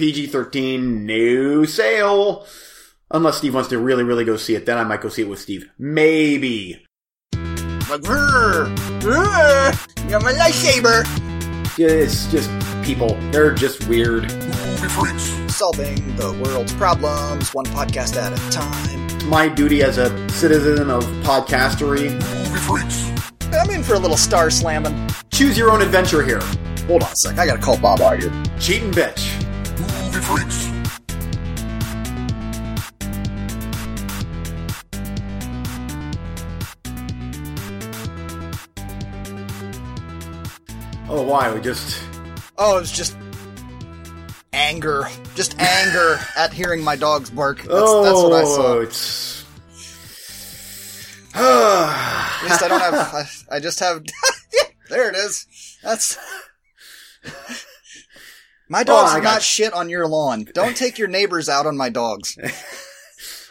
PG 13, no sale. Unless Steve wants to really, really go see it, then I might go see it with Steve. Maybe. Like, "Grr, grr, you got my lightsaber. It's just people. They're just weird. Solving the world's problems, one podcast at a time. My duty as a citizen of podcastery. I'm in for a little star slamming. Choose your own adventure here. Hold on a sec, I gotta call Bob out here. Cheating bitch. Oh, why? We just. Oh, it's just anger. Just anger at hearing my dogs bark. That's, oh, that's what I oh, saw. it's. At least I don't have. I, I just have. there it is. That's. My dogs Oh, got- not shit on your lawn. Don't take your neighbors out on my dogs.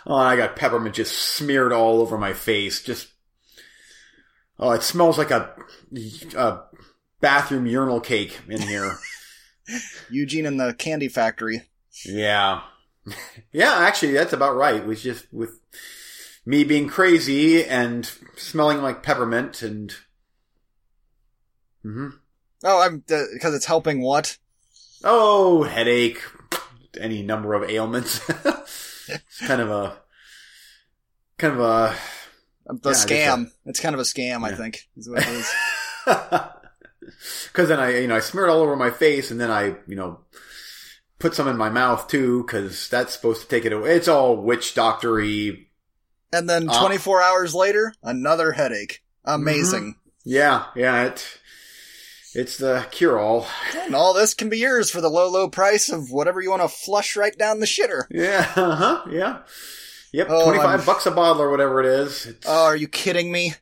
Oh, I got peppermint just smeared all over my face. Just. Oh, it smells like a, a bathroom urinal cake in here. Eugene and the candy factory. yeah. Yeah, actually, that's about right. It was just with me being crazy and smelling like peppermint and. hmm Oh, I'm because it's helping what? Oh, headache. Any number of ailments. it's kind of a. Kind of a. The Yeah, scam. It's kind of a scam, I think. Is what it is. Because then I, you know, I smeared all over my face, and then I, you know, put some in my mouth too, because that's supposed to take it away. It's all witch doctory. And then Ah. 24 hours later, another headache. Amazing. Yeah, yeah, it, it's the cure all. And all this can be yours for the low, low price of whatever you want to flush right down the shitter. Yeah, uh huh, yeah. Yep, Oh, 25 I'm- bucks a bottle or whatever it is. It's, Oh, are you kidding me?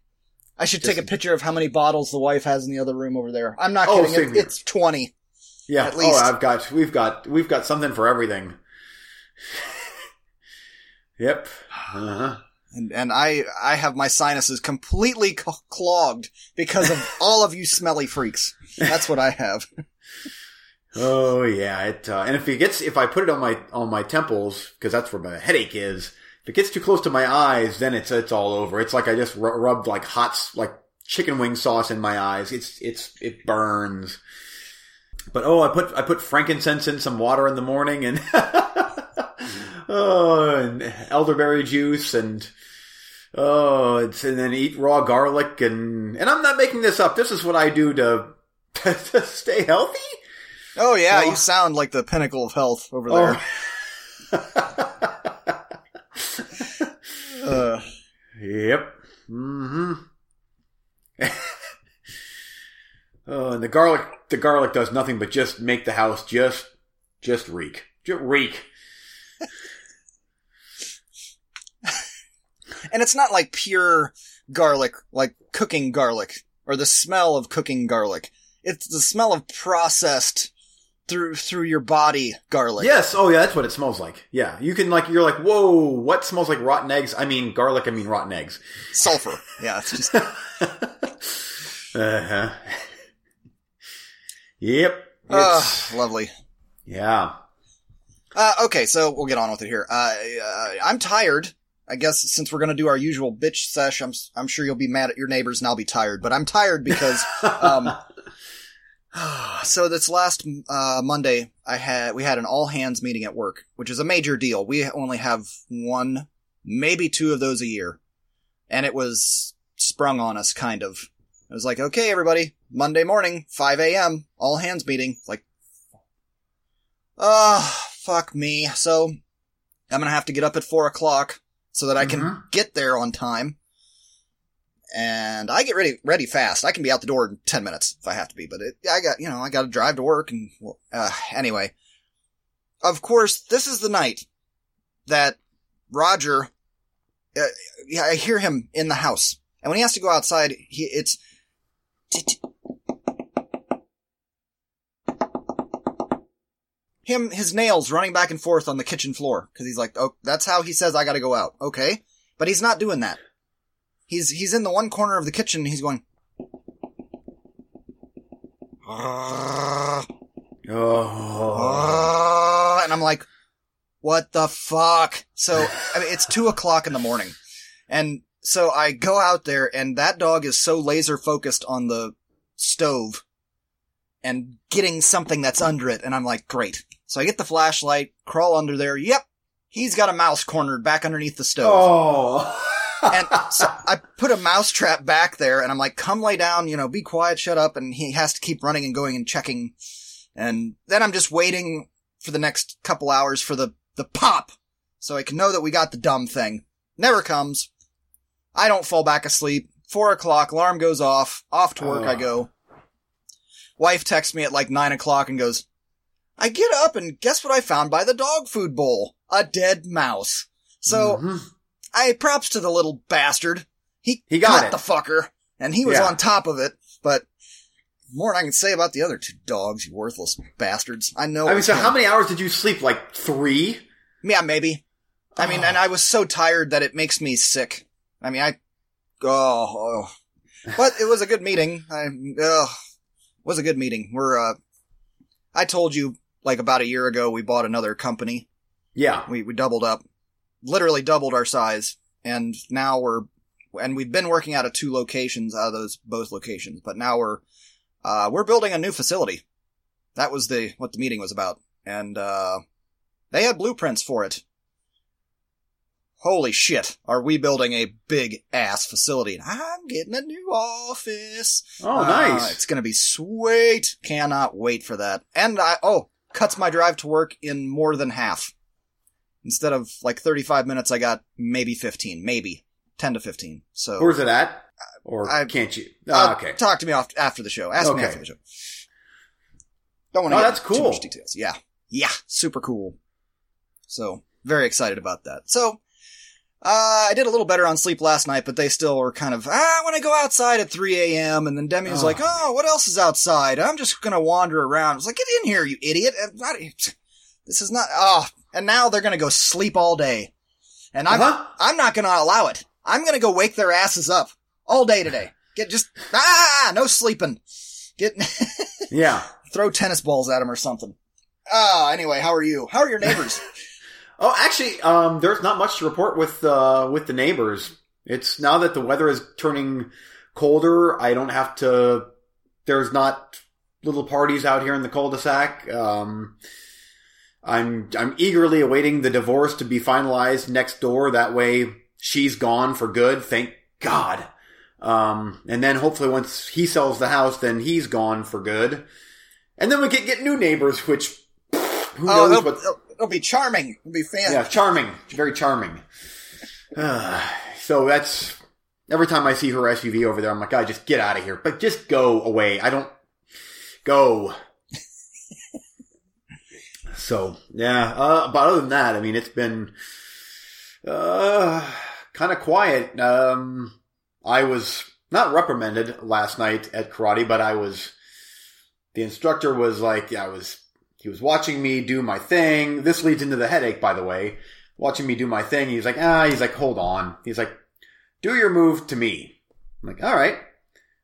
I should take a picture of how many bottles the wife has in the other room over there. I'm not Oh, kidding. It, it's 20. yeah, at least. oh, I've got, we've got, we've got something for everything. yep. Uh-huh. And, and I, I have my sinuses completely c- clogged because of all of you smelly freaks. That's what I have. Oh yeah, it uh, and if it gets if I put it on my on my temples because that's where my headache is. If it gets too close to my eyes, then it's it's all over. It's like I just ru- rubbed like hot like chicken wing sauce in my eyes. It's it's it burns. But oh, I put I put frankincense in some water in the morning and oh, and elderberry juice and oh, it's and then eat raw garlic and and I'm not making this up. This is what I do to to stay healthy. Oh yeah, Oh. you sound like the pinnacle of health over there. Oh. Uh, yep. Mm-hmm. oh, and the garlic, the garlic does nothing but just make the house just, just reek, just reek. And it's not like pure garlic, like cooking garlic, or the smell of cooking garlic. It's the smell of processed through through your body garlic. Yes. Oh, yeah. That's what it smells like. Yeah. You can like, you're like, whoa, what smells like rotten eggs? I mean, garlic. I mean, rotten eggs. sulfur. Yeah, it's just uh-huh. Yep. uh, lovely. yeah. Uh, okay, so we'll get on with it here. Uh, uh, I'm tired. I guess since we're gonna do our usual bitch sesh, I'm I'm sure you'll be mad at your neighbors and I'll be tired. But I'm tired because um, so this last uh, Monday, I had we had an all hands meeting at work, which is a major deal. We only have one, maybe two of those a year, and it was sprung on us, kind of. It was like, okay, everybody, Monday morning, 5 a.m., all hands meeting. Like, oh, fuck me. So I'm gonna have to get up at four o'clock so that I can Mhm. get there on time and I get ready ready fast. I can be out the door in ten minutes if I have to be, but it, I got you know I got to drive to work and well, uh, anyway. Of course, this is the night that Roger. Uh, yeah, I hear him in the house, and when he has to go outside, he it's. Him, his nails running back and forth on the kitchen floor because he's like, oh, that's how he says I got to go out. Okay, but he's not doing that. He's he's in the one corner of the kitchen. And he's going. Oh. And I'm like, what the fuck? So, I mean, it's two o'clock in the morning. And so I go out there and that dog is so laser focused on the stove and getting something that's under it. And I'm like, great. So I get the flashlight, crawl under there. Yep. He's got a mouse cornered back underneath the stove. Oh. and so I put a mouse trap back there and I'm like, come lay down, you know, be quiet, shut up. And he has to keep running and going and checking. And then I'm just waiting for the next couple hours for the, the pop so I can know that we got the dumb thing. Never comes. I don't fall back asleep. Four o'clock, alarm goes off. Off to work I go. Wife texts me at like nine o'clock and goes, I get up and guess what I found by the dog food bowl? A dead mouse. So Mhm. I props to the little bastard. He, He got it. the fucker, and he was Yeah. on top of it. But more than I can say about the other two dogs, you worthless bastards. I know. I mean, so him. how many hours did you sleep? Like three? Yeah, maybe. I mean, Oh. and I was so tired that it makes me sick. I mean, I, oh, oh. but it was a good meeting. I, uh, was a good meeting. We're, uh, I told you like about a year ago we bought another company. Yeah. We we doubled up, literally doubled our size, and now we're and we've been working out of two locations out of those both locations, but now we're uh we're building a new facility. That was the what the meeting was about, and uh they had blueprints for it. Holy shit, are we building a big ass facility? I'm getting a new office. Oh, Uh, nice. it's gonna be sweet. Cannot wait for that. And I, oh, cuts my drive to work in more than half. Instead of like 35 minutes, I got maybe 15, maybe 10 to 15. So, Where's it at? Or I- can't you? uh, Ah, okay. talk to me off after the show. Ask me after the show. Don't want to Oh, that's too cool. much details. Yeah. Yeah. Super cool. So, very excited about that. So, uh, I did a little better on sleep last night, but they still were kind of, ah, I want to go outside at 3 a.m. And then Demi was Oh. like, oh, what else is outside? I'm just going to wander around. I was like, get in here, you idiot. Not, this is not, oh, and now they're going to go sleep all day. And I'm, Uh-huh. I'm not going to allow it. I'm going to go wake their asses up all day today. Get just, ah, no sleeping. Get, Yeah. throw tennis balls at them or something. Ah, anyway, how are you? How are your neighbors? Oh, actually, um, there's not much to report with uh, with the neighbors. It's now that the weather is turning colder. I don't have to. There's not little parties out here in the cul-de-sac. Um, I'm I'm eagerly awaiting the divorce to be finalized next door. That way, she's gone for good. Thank God. Um, and then hopefully once he sells the house, then he's gone for good. And then we can get new neighbors, which who oh, knows what it'll, be charming. It'll be fan. yeah, charming, very charming. So that's every time I see her SUV over there, I'm like, God, just get out of here. But just go away. I don't go. so yeah, uh, but other than that, I mean, it's been uh, kind of quiet. Um, I was not reprimanded last night at karate, but I was. The instructor was like, I was he was watching me do my thing. This leads into the headache, by the way. Watching me do my thing. He's like, ah, he's like, hold on. He's like, do your move to me. I'm like, all right.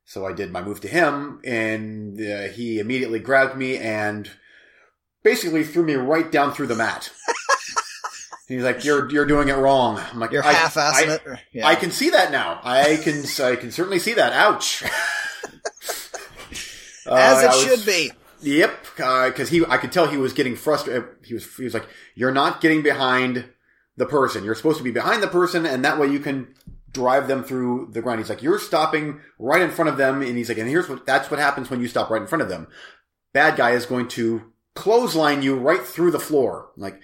So I did my move to him and uh, he immediately grabbed me and basically threw me right down through the mat. he's like, you're, you're doing it wrong. I'm like, You're half-assing it. or- Yeah. I can see that now. I can, I can certainly see that. Ouch. As Uh, it was- should be. Yep, uh, because he, I could tell he was getting frustrated. He was, he was like, "You're not getting behind the person. You're supposed to be behind the person, and that way you can drive them through the ground." He's like, "You're stopping right in front of them," and he's like, "And here's what that's what happens when you stop right in front of them. Bad guy is going to clothesline you right through the floor." Like,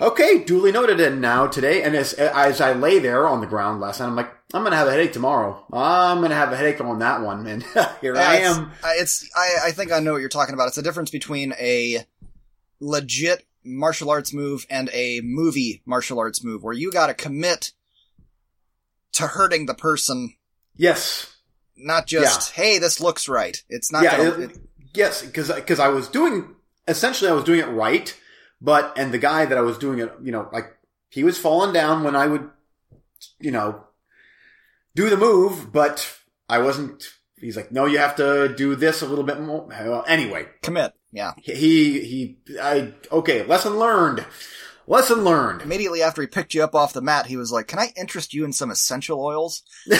okay, duly noted. And now today, and as as I lay there on the ground last night, I'm like, I'm gonna have a headache tomorrow. I'm gonna have a headache on that one, and here I Yeah, it's- am. I- It's, I, I think I know what you're talking about. It's the difference between a legit martial arts move and a movie martial arts move where you gotta commit to hurting the person, Yes. not just, hey, this looks right. It's not yeah, gonna, it- yes, because because I was doing essentially I was doing it right, but and the guy that I was doing it, you know, like he was falling down when I would, you know, do the move, but I wasn't he's like, no, you have to do this a little bit more. Well, anyway, Commit. Yeah. he he I okay, lesson learned. Lesson learned. Immediately after he picked you up off the mat, he was like, "Can I interest you in some essential oils?"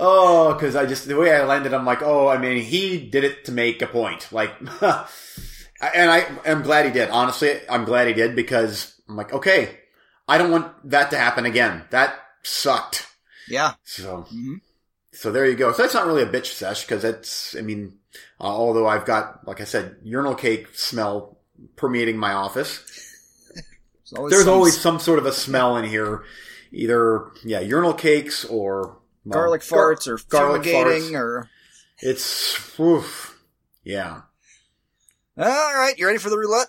oh, because I just the way I landed, I'm like, oh, I mean, he did it to make a point, like, and I am glad he did. Honestly, I'm glad he did because I'm like, okay, I don't want that to happen again. That sucked. Yeah. So, hmm so there you go. So that's not really a bitch sesh because it's, I mean, uh, although I've got, like I said, urinal cake smell permeating my office. There's some always some sort of a smell in here, either yeah, urinal cakes or well, garlic gar- farts or garlic farts. or. It's oof, yeah. All right, you ready for the roulette?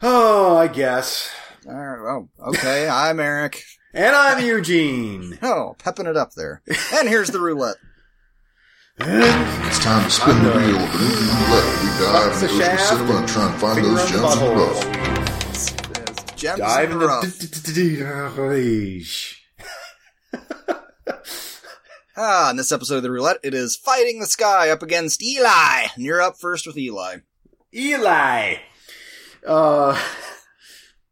Oh, I guess. All right. Oh, okay. I'm Eric. And I'm Eugene. Oh, pepping it up there. And here's the roulette. And It's time to spin the wheel of an Indian roulette. We dive the into the shaft cinema and try and find finger those in the gems in the butthole. rough. It's Gems dive in in the rough. the. Ah, in this episode of the roulette, it is fighting the sky up against Eli. And you're up first with Eli. Eli. Uh,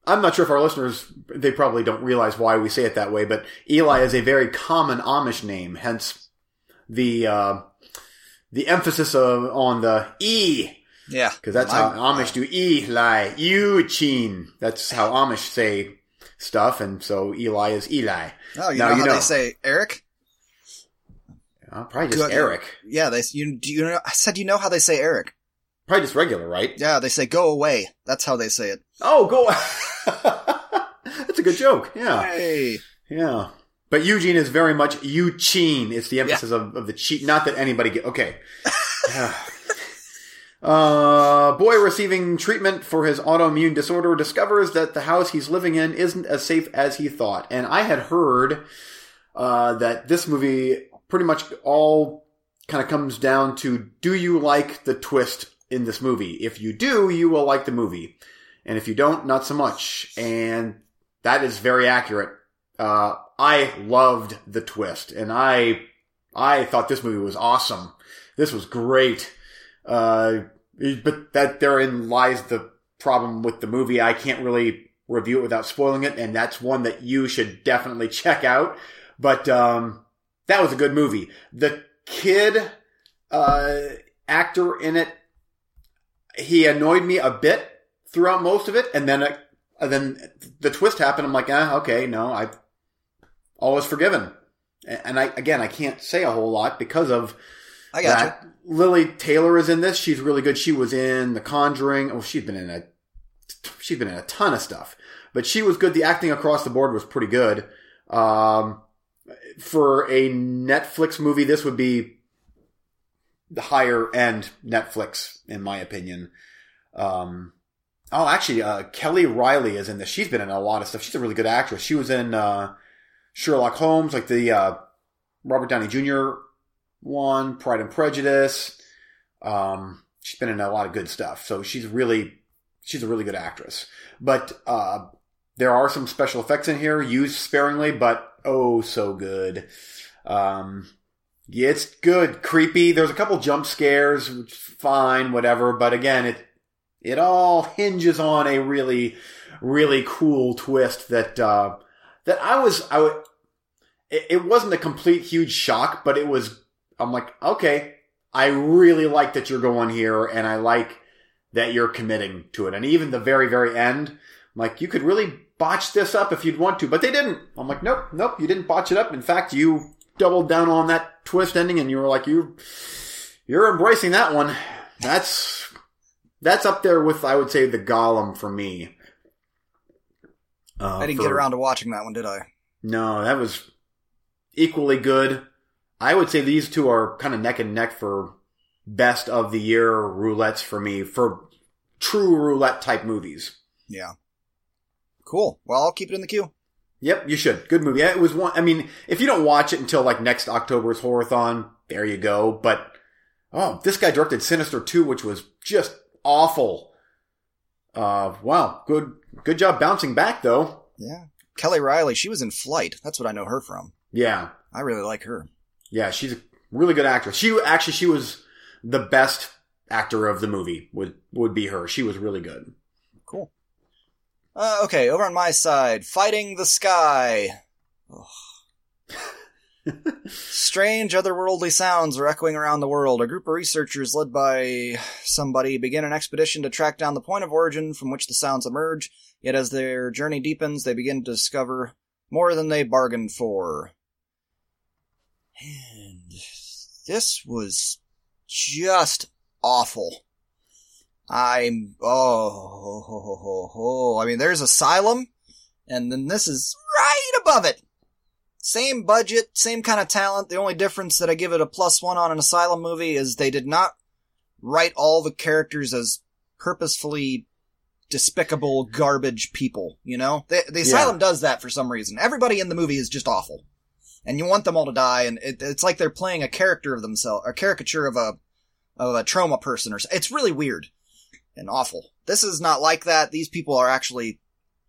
I'm not sure if our listeners, they probably don't realize why we say it that way, but Eli is a very common Amish name, hence the, uh, the emphasis of, on the E, Yeah. because that's how Amish do Eli, Eugene. That's how Amish say stuff, and so Eli is Eli. Oh, you Now know you how know. they say Eric? Uh, probably just Good. Eric. Yeah, they you do you know I said you know how they say Eric. Probably just regular, right? Yeah, they say go away. That's how they say it. Oh, go. Away That's a good joke. Yeah. Hey. Yeah. But Eugene is very much Eugene. It's the emphasis of, of the cheat. Not that anybody get, okay. uh, boy receiving treatment for his autoimmune disorder discovers that the house he's living in isn't as safe as he thought. And I had heard, uh, that this movie pretty much all kind of comes down to, do you like the twist in this movie? If you do, you will like the movie. And if you don't, not so much. And that is very accurate. Uh, I loved the twist, and I, I thought this movie was awesome. This was great. Uh, but that therein lies the problem with the movie. I can't really review it without spoiling it, and that's one that you should definitely check out. But, um, that was a good movie. The kid, uh, actor in it, he annoyed me a bit throughout most of it, and then, uh, and then the twist happened. I'm like, ah, okay, no, I, all is forgiven. And I, again, I can't say a whole lot because of I got that. Lili Taylor is in this. She's really good. She was in The Conjuring. Oh, she's been in a, she's been in a ton of stuff, but she was good. The acting across the board was pretty good. Um, for a Netflix movie, this would be the higher end Netflix, in my opinion. Um, oh, actually, uh, Kelly Reilly is in this. She's been in a lot of stuff. She's a really good actress. She was in, uh, Sherlock Holmes, like the, uh, Robert Downey Jr. one, Pride and Prejudice. Um, she's been in a lot of good stuff. So she's really, she's a really good actress. But, uh, there are some special effects in here used sparingly, but oh, so good. Um, yeah, it's good. Creepy. There's a couple jump scares, which fine, whatever. But again, it, it all hinges on a really, really cool twist that, uh, that I was, I would, it, it wasn't a complete huge shock, but it was, I'm like, okay, I really like that you're going here and I like that you're committing to it. And even the very, very end, I'm like, you could really botch this up if you'd want to, but they didn't. I'm like, nope, nope, you didn't botch it up. In fact, you doubled down on that twist ending and you were like, you, you're embracing that one. That's, that's up there with, I would say, the Golem for me. Uh, I didn't for- get around to watching that one, did I? no, that was equally good. I would say these two are kind of neck and neck for best of the year roulettes for me for true roulette type movies. Yeah. Cool. Well, I'll keep it in the queue. Yep, you should. Good movie. Yeah, It was one. I mean, if you don't watch it until like next October's Horathon, there you go. But oh, this guy directed Sinister 2, which was just awful. Uh, wow. Good, good job bouncing back though. Yeah. Kelly Reilly, she was in Flight. That's what I know her from. Yeah. I really like her. Yeah, she's a really good actress. She actually she was the best actor of the movie. Would would be her. She was really good. Uh, okay, over on my side, Fighting the Sky. Strange otherworldly sounds are echoing around the world. A group of researchers led by somebody begin an expedition to track down the point of origin from which the sounds emerge. Yet as their journey deepens, they begin to discover more than they bargained for. And this was just awful. I'm oh, oh, oh, oh, I mean, there's Asylum, and then this is right above it. Same budget, same kind of talent. The only difference that I give it a plus one on an Asylum movie is they did not write all the characters as purposefully despicable garbage people. You know, the, the Asylum does that for some reason. Everybody in the movie is just awful, and you want them all to die, and it, it's like they're playing a character of themselves, a caricature of a of a trauma person, or it's really weird and awful. This is not like that. These people are actually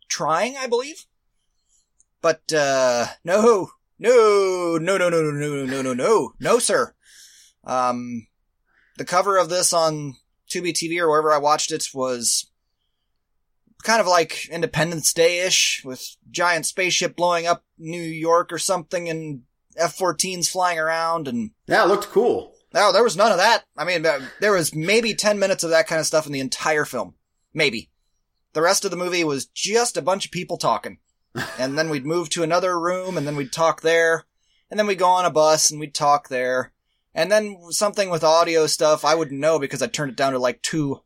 trying, I believe. But uh no, no, no, no, no, no, no, no, no, no, no, sir. Um, the cover of this on Tubi TV or wherever I watched it was kind of like Independence Day ish, with giant spaceship blowing up New York or something, and F-14s flying around, and Yeah, it looked cool. No, there was none of that. I mean, uh, there was maybe 10 minutes of that kind of stuff in the entire film. Maybe. The rest of the movie was just a bunch of people talking. and then we'd move to another room and then we'd talk there. And then we'd go on a bus and we'd talk there. And then something with audio stuff, I wouldn't know because I turned it down to like two,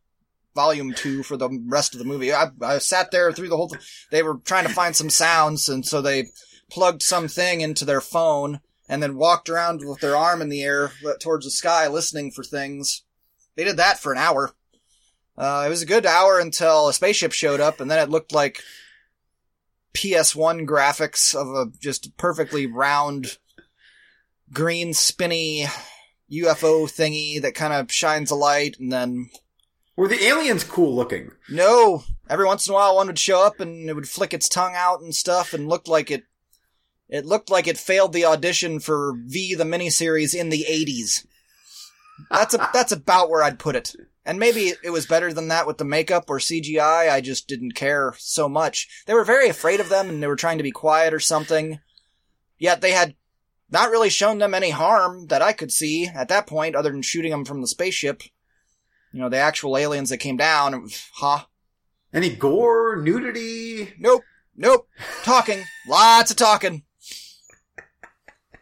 volume two for the rest of the movie. I, I sat there through the whole, th- they were trying to find some sounds and so they plugged something into their phone and then walked around with their arm in the air towards the sky listening for things. They did that for an hour. Uh, it was a good hour until a spaceship showed up and then it looked like PS1 graphics of a just perfectly round green spinny UFO thingy that kind of shines a light and then Were the aliens cool looking? no, every once in a while one would show up and it would flick its tongue out and stuff and looked like it it looked like it failed the audition for V the miniseries in the 80s. That's a, that's about where I'd put it. And maybe it was better than that with the makeup or CGI. I just didn't care so much. They were very afraid of them and they were trying to be quiet or something. Yet they had not really shown them any harm that I could see at that point other than shooting them from the spaceship. You know, the actual aliens that came down. Ha. huh? Any gore, nudity? Nope. Nope. Talking. Lots of talking.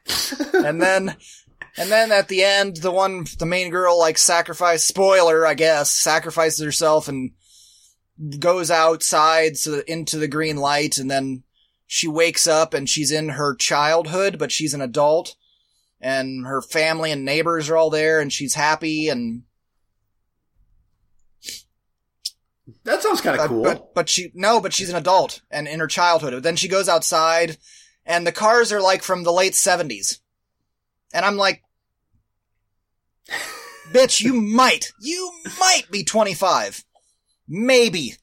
and then, and then at the end, the one, the main girl, like, sacrifice, spoiler, I guess, sacrifices herself and goes outside so into the green light and then she wakes up and she's in her childhood, but she's an adult and her family and neighbors are all there and she's happy and That sounds kind of cool. But, but she, no, but she's an adult and in her childhood. Then she goes outside and the cars are like from the late seventies. And I'm like, bitch, you might, you might be 25. Maybe.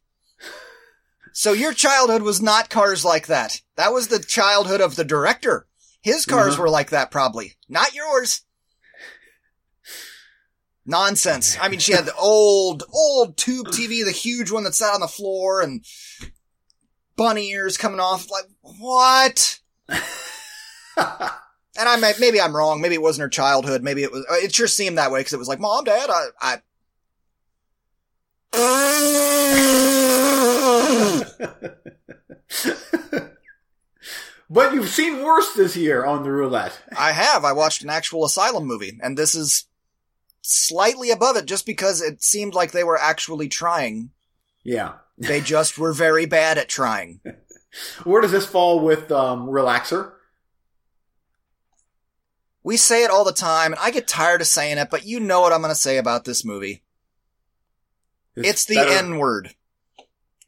So your childhood was not cars like that. That was the childhood of the director. His cars Mhm. were like that probably. Not yours. Nonsense. I mean, she had the old, old tube TV, the huge one that sat on the floor and bunny ears coming off. Like, what? And I may, maybe I'm wrong. Maybe it wasn't her childhood. Maybe it was, uh, it sure seemed that way because it was like, mom, dad, I, I, but you've seen worse this year on the roulette. I have. I watched an actual Asylum movie, and this is slightly above it just because it seemed like they were actually trying. Yeah. They just were very bad at trying. Where does this fall with um, Relaxer? We say it all the time, and I get tired of saying it, but you know what I'm going to say about this movie. It's, the better- N word.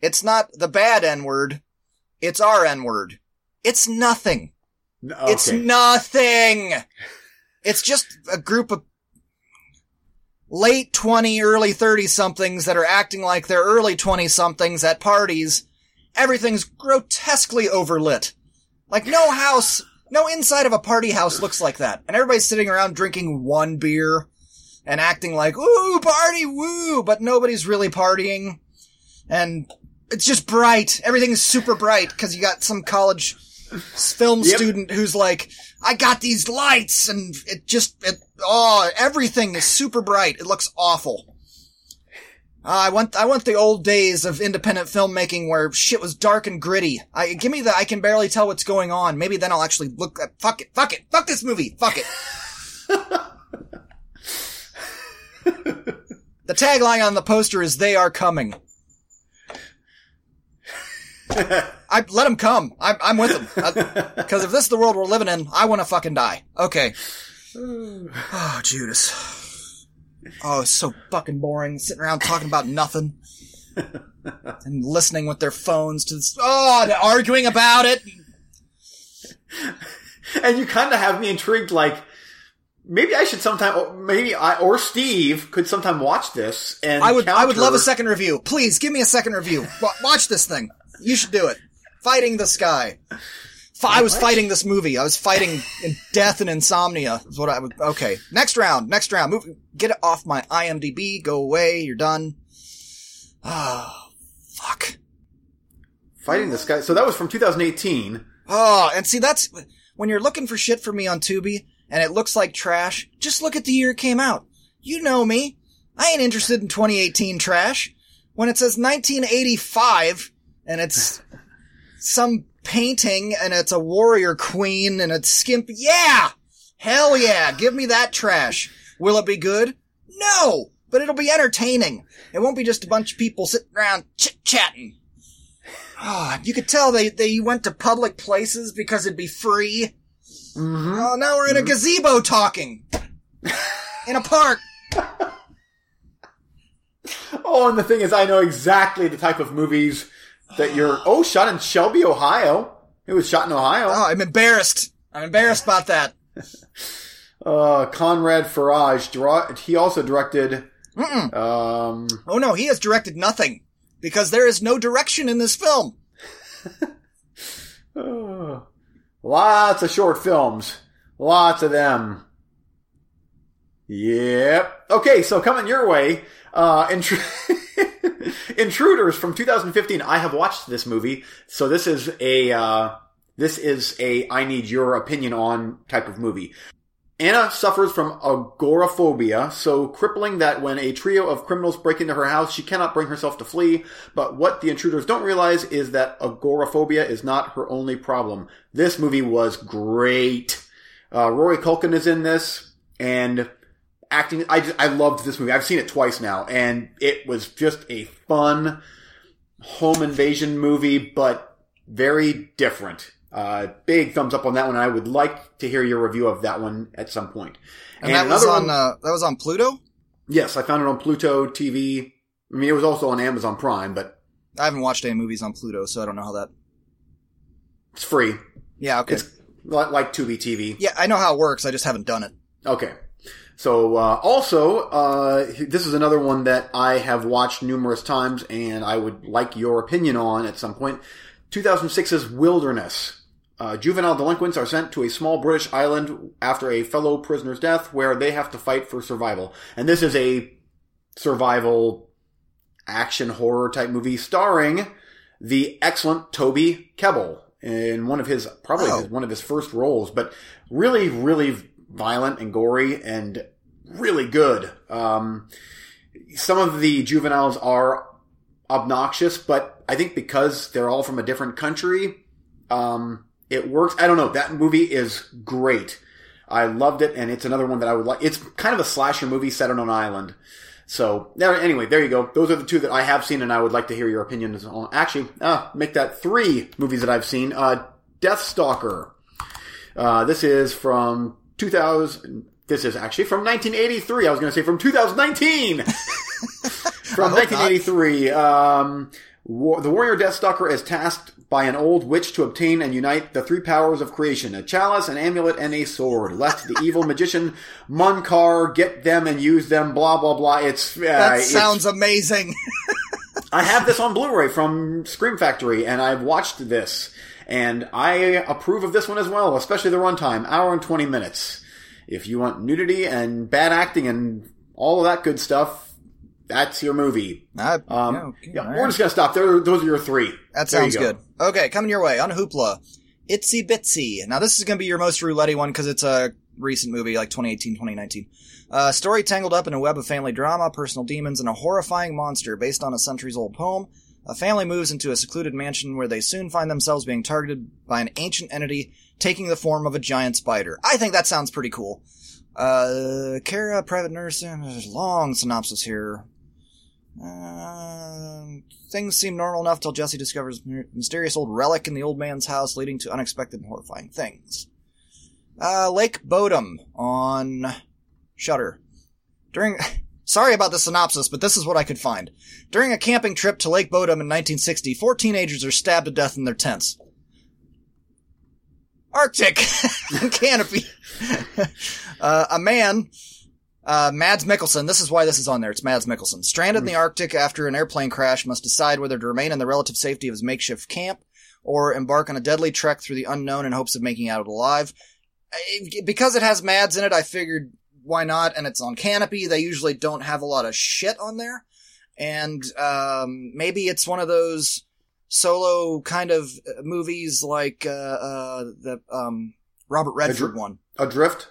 It's not the bad N word. It's our N word. It's nothing. N- It's nothing. It's just a group of late 20, early 30 somethings that are acting like they're early 20 somethings at parties. Everything's grotesquely overlit. Like no house, No inside of a party house looks like that. And everybody's sitting around drinking one beer and acting like, ooh, party, woo, but nobody's really partying. And it's just bright. Everything's super bright because you got some college film Yep. student who's like, I got these lights and it just, it, oh, everything is super bright. It looks awful. Uh, I want, I want the old days of independent filmmaking where shit was dark and gritty. I, give me the, I can barely tell what's going on. Maybe then I'll actually look at, fuck it, fuck it, fuck this movie, fuck it. the tagline on the poster is "They are coming." I let them come. I, I'm with them because if this is the world we're living in, I want to fucking die. Okay. Oh, Judas. Oh, it's so fucking boring. Sitting around talking about nothing and listening with their phones to this. Oh, they're arguing about it. and you kind of have me intrigued. Like maybe I should sometime, or maybe I or Steve could sometime watch this. And I would, I would love a second review. Please give me a second review. Watch this thing. You should do it. Fighting the sky. F- I was fighting this movie. I was fighting in death and insomnia. Is what I would. Okay, next round. Next round. Move. Get it off my IMDb. Go away. You're done. Oh, fuck. Fighting this guy. So that was from 2018. Oh, ah, and see, that's when you're looking for shit for me on Tubi and it looks like trash. Just look at the year it came out. You know me. I ain't interested in 2018 trash. When it says 1985 and it's some painting and it's a warrior queen and it's skimp, yeah! Hell yeah! Give me that trash. Will it be good? No! But it'll be entertaining. It won't be just a bunch of people sitting around chit-chatting. Ah, you could tell they, they went to public places because it'd be free. Mm-hmm. Oh, now we're in a gazebo talking. in a park. Oh, and the thing is, I know exactly the type of movies that you're. Oh, shot in Shelby, Ohio. It was shot in Ohio. Oh, I'm embarrassed. I'm embarrassed about that. Uh, Conrad Farage. Draw, he also directed. Um, Oh no, he has directed nothing. Because there is no direction in this film. oh, lots of short films. Lots of them. Yep. Okay, so coming your way, uh, Intr- Intruders from 2015. I have watched this movie, so this is a uh, this is a I need your opinion on type of movie. Anna suffers from agoraphobia, so crippling that when a trio of criminals break into her house, she cannot bring herself to flee. But what the intruders don't realize is that agoraphobia is not her only problem. This movie was great. Uh, Rory Culkin is in this, and acting. I just, I loved this movie. I've seen it twice now, and it was just a fun home invasion movie, but very different. Uh, big thumbs up on that one. I would like to hear your review of that one at some point. And, that was on one- uh, that was on Pluto? yes, I found it on Pluto TV. I mean, it was also on Amazon Prime, but I haven't watched any movies on Pluto, so I don't know how that it's free. Yeah, okay. It's li- like Tubi TV. yeah, I know how it works, I just haven't done it. Okay. So, uh, also, uh, this is another one that I have watched numerous times and I would like your opinion on at some point. 2006's Wilderness. Uh, juvenile delinquents are sent to a small British island after a fellow prisoner's death where they have to fight for survival. And this is a survival action horror type movie starring the excellent Toby Kebbell in one of his, probably Oh. his, one of his first roles, but really, really violent and gory and really good. Um, some of the juveniles are obnoxious, but I think because they're all from a different country, um, it works. I don't know. That movie is great. I loved it, and it's another one that I would like. It's kind of a slasher movie set on an island. So anyway, there you go. Those are the two that I have seen, and I would like to hear your opinions on. Actually, uh, make that three movies that I've seen. Uh, Death Stalker. Uh, this is from 2000. This is actually from 1983. I was going to say from 2019. from I hope not. 1983. Um, War, the warrior Deathstalker is tasked by an old witch to obtain and unite the three powers of creation: a chalice, an amulet, and a sword. Lest the evil magician Munkar get them and use them. Blah blah blah. It's uh, That it's- sounds amazing. I have this on Blu-ray from Scream Factory, and I've watched this, And I approve of this one as well, especially the runtime, hour and 20 minutes. If you want nudity and bad acting and all of that good stuff, that's your movie. I, Um, yeah, okay, yeah, we're just gonna stop there. Those are your three. That sounds go. good. Okay, coming your way on Hoopla. Itsy Bitsy. Now this is going to be your most roulette one because it's a recent movie, like 2018, 2019. Uh, story tangled up in a web of family drama, personal demons, and a horrifying monster based on a centuries-old poem. A family moves into a secluded mansion where they soon find themselves being targeted by an ancient entity taking the form of a giant spider. I think that sounds pretty cool. Uh, Kara, private nurse, uh, there's long synopsis here. Um, things seem normal enough till Jesse discovers a mysterious old relic in the old man's house, leading to unexpected and horrifying things. Uh, Lake Bodom on Shudder. During, sorry about the synopsis, but this is what I could find. During a camping trip to Lake Bodom in 1960, four teenagers are stabbed to death in their tents. Arctic Kanopy. uh, a man uh, Mads Mikkelsen, this is why this is on there. It's Mads Mikkelsen. Stranded in the Arctic after an airplane crash must decide whether to remain in the relative safety of his makeshift camp or embark on a deadly trek through the unknown in hopes of making out alive. Because it has Mads in it, I figured why not? And it's on Kanopy. They usually don't have a lot of shit on there. And, um, maybe it's one of those solo kind of uh, movies like, uh, uh, the, um, Robert Redford Adri- one. Adrift.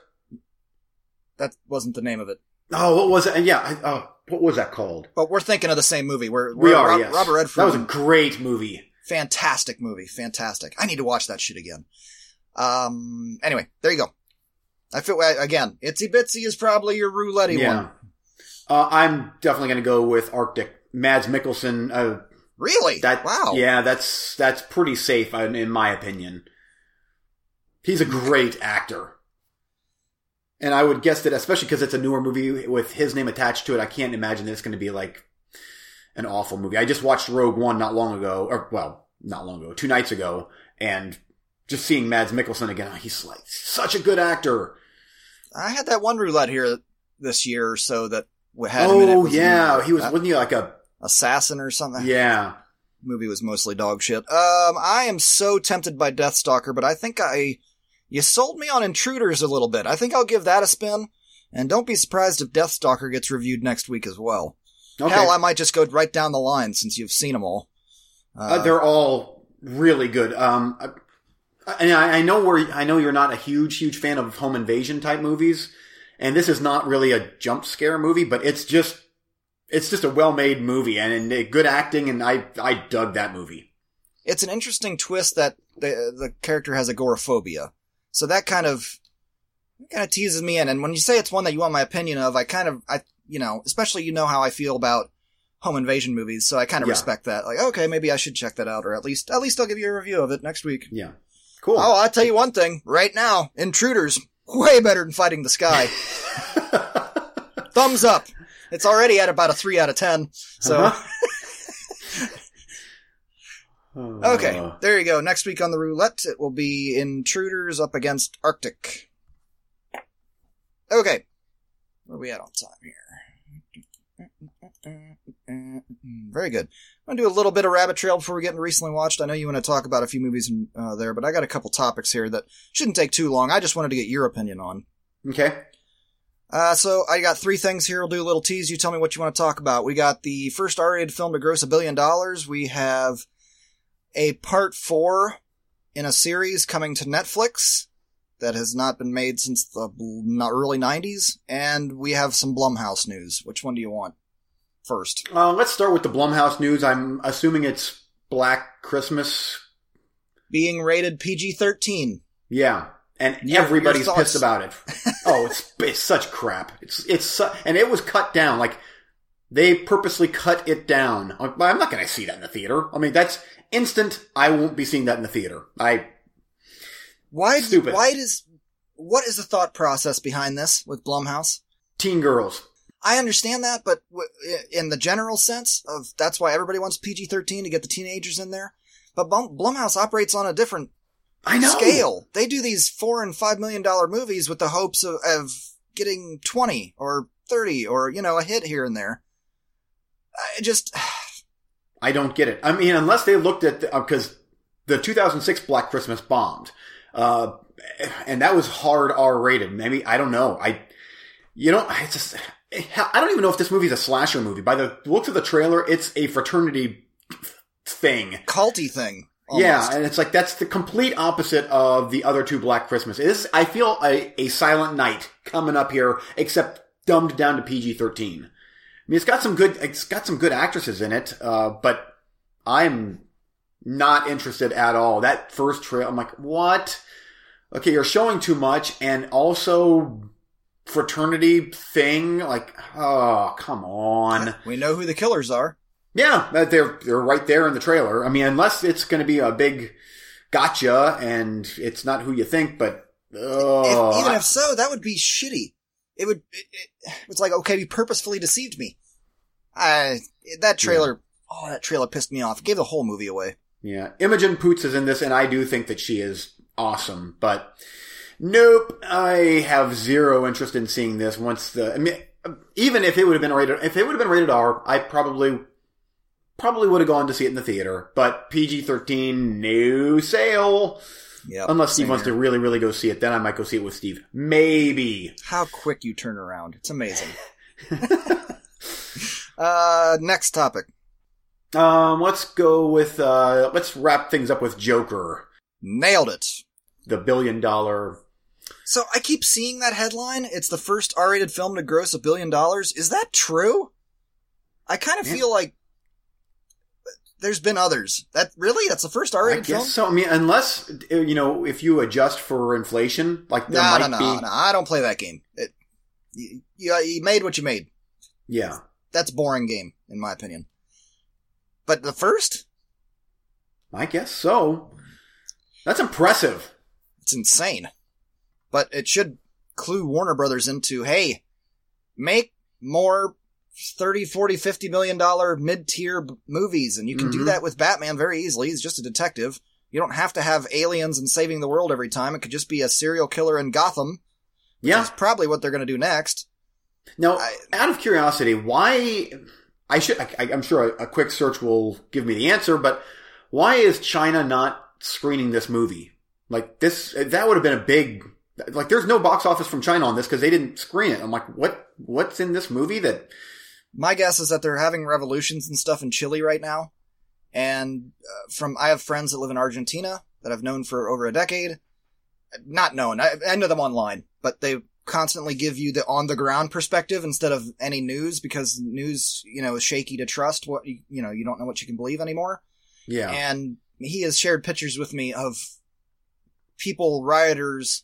That wasn't the name of it. Oh, what was it? Yeah, I, oh, what was that called? But we're thinking of the same movie. We're, We we're- are. Rob- yes. Robert Redford. That was a great movie. fantastic movie. Fantastic. I need to watch that shit again. Um. Anyway, there you go. I feel again. Itsy Bitsy is probably your roulette yeah. one. Uh, I'm definitely going to go with Arctic. Mads Mikkelsen. Uh, Really? that wow. Yeah, that's that's pretty safe in, in my opinion. He's a great actor, and I would guess that especially because it's a newer movie with his name attached to it, I can't imagine that it's going to be like an awful movie. I just watched Rogue One not long ago, or well, not long ago, two nights ago, and just seeing Mads Mikkelsen again, he's like such a good actor. I had that one roulette here this year or so that w- had him in it. Oh yeah, he was uh, wasn't he like a assassin or something. yeah. movie was mostly dog shit. Um, I am so tempted by Deathstalker, but I think I, you sold me on Intruders a little bit. I think I'll give that a spin. And don't be surprised if Deathstalker gets reviewed next week as well. Okay. Hell, I might just go right down the line since you've seen them all. Uh, Uh, they're all really good. Um, and I, I know where I know you're not a huge, huge fan of home invasion type movies, and this is not really a jump scare movie, but it's just it's just a well made movie and, and good acting, and I I dug that movie. it's an interesting twist that the the character has agoraphobia. So that kind of kind of teases me in. And when you say it's one that you want my opinion of, I kind of I you know, especially you know how I feel about home invasion movies, so I kind of Yeah. respect that. Like, okay, maybe I should check that out, or at least at least I'll give you a review of it next week. Yeah, cool. Oh, I'll tell you one thing right now: Intruders way better than Fighting the Sky. Thumbs up. It's already at about a three out of ten. So. Uh-huh. Okay, there you go. Next week on the roulette, it will be Intruders up against Arctic. Okay, where are we at on time here? Very good. I'm gonna do a little bit of rabbit trail before we get into recently watched. I know you want to talk about a few movies in, uh, there, but I got a couple topics here that shouldn't take too long. I just wanted to get your opinion on. okay. Uh, so I got three things here. We'll do a little tease. You tell me what you want to talk about. We got the first R-rated film to gross a billion dollars. We have a part four in a series coming to Netflix that has not been made since the early 90s. And we have some Blumhouse news. Which one do you want first? Uh, let's start with the Blumhouse news. I'm assuming it's Black Christmas. Being rated PG-13. Yeah, and Your- everybody's pissed about it. oh, it's it's such crap. It's it's su- and it was cut down. Like they purposely cut it down. I'm I'm not going to see that in the theater. I mean, that's instant. I won't be seeing that in the theater. I Why, Stupid. why does, what is the thought process behind this with Blumhouse? teen girls. I understand that, but w- in the general sense of that's why everybody wants PG-13 to get the teenagers in there. But Blum- Blumhouse operates on a different I know. scale. They do these four and five million dollar movies with the hopes of, of getting 20 or 30 or, you know, a hit here and there. I just, I don't get it. I mean, unless they looked at because the 2006 Black Christmas bombed. Uh, and that was hard R rated. Maybe, I don't know. I, you know, I just, I don't even know if this movie is a slasher movie. By the looks of the trailer, it's a fraternity thing. Culty thing. Yeah, and it's like that's the complete opposite of the other two Black Christmas. It is I feel a, a Silent Night coming up here, except dumbed down to PG thirteen. I mean, it's got some good it's got some good actresses in it, uh, but I'm not interested at all. That first trail, I'm like, what? Okay, you're showing too much, and also fraternity thing. Like, oh, come on. We know who the killers are. Yeah, that they're they're right there in the trailer. I mean, unless it's going to be a big gotcha and it's not who you think, but oh, if, even oh, if so, that would be shitty. It would. It, it, it's like okay, you purposefully deceived me. I that trailer. Oh, that trailer pissed me off. It gave the whole movie away. yeah, Imogen Poots is in this, and I do think that she is awesome. But nope, I have zero interest in seeing this. Once the, I mean, even if it would have been rated, if it would have been rated R, I probably probably would have gone to see it in the theater. But PG thirteen, no sale. Yeah. Unless Steve wants to really, really go see it, then I might go see it with Steve. Maybe. How quick you turn around. It's amazing. uh, next topic. Um, let's go with, uh, let's wrap things up with Joker, Nailed it. the billion dollar. So I keep seeing that headline. It's the first R-rated film to gross a billion dollars. Is that true? I kind of Yeah. feel like there's been others. That really? That's the first R-rated guess film? so. I mean, unless, you know, if you adjust for inflation, like there No, might no, no, be. no. I don't play that game. It, you, you, you made what you made. Yeah. That's boring game, in my opinion. But the first? I guess so. That's impressive. It's insane. But it should clue Warner Brothers into, hey, make more 30, 40, 50 million dollar mid-tier b- movies. And you can do Mhm. that with Batman very easily. He's just a detective. You don't have to have aliens and saving the world every time. It could just be a serial killer in Gotham. Yeah. That's probably what they're going to do next. Now, I- out of curiosity, why? I should. I, I'm sure a, a quick search will give me the answer, but why is China not screening this movie? Like this, that would have been a big. Like, there's no box office from China on this because they didn't screen it. I'm like, what? What's in this movie that? My guess is that they're having revolutions and stuff in Chile right now. And uh, from I have friends that live in Argentina that I've known for over a decade. Not known, I, I know them online, but they constantly give you the on the ground perspective instead of any news because news, you know, is shaky to trust. What you, you know, you don't know what you can believe anymore. Yeah. And he has shared pictures with me of people, rioters,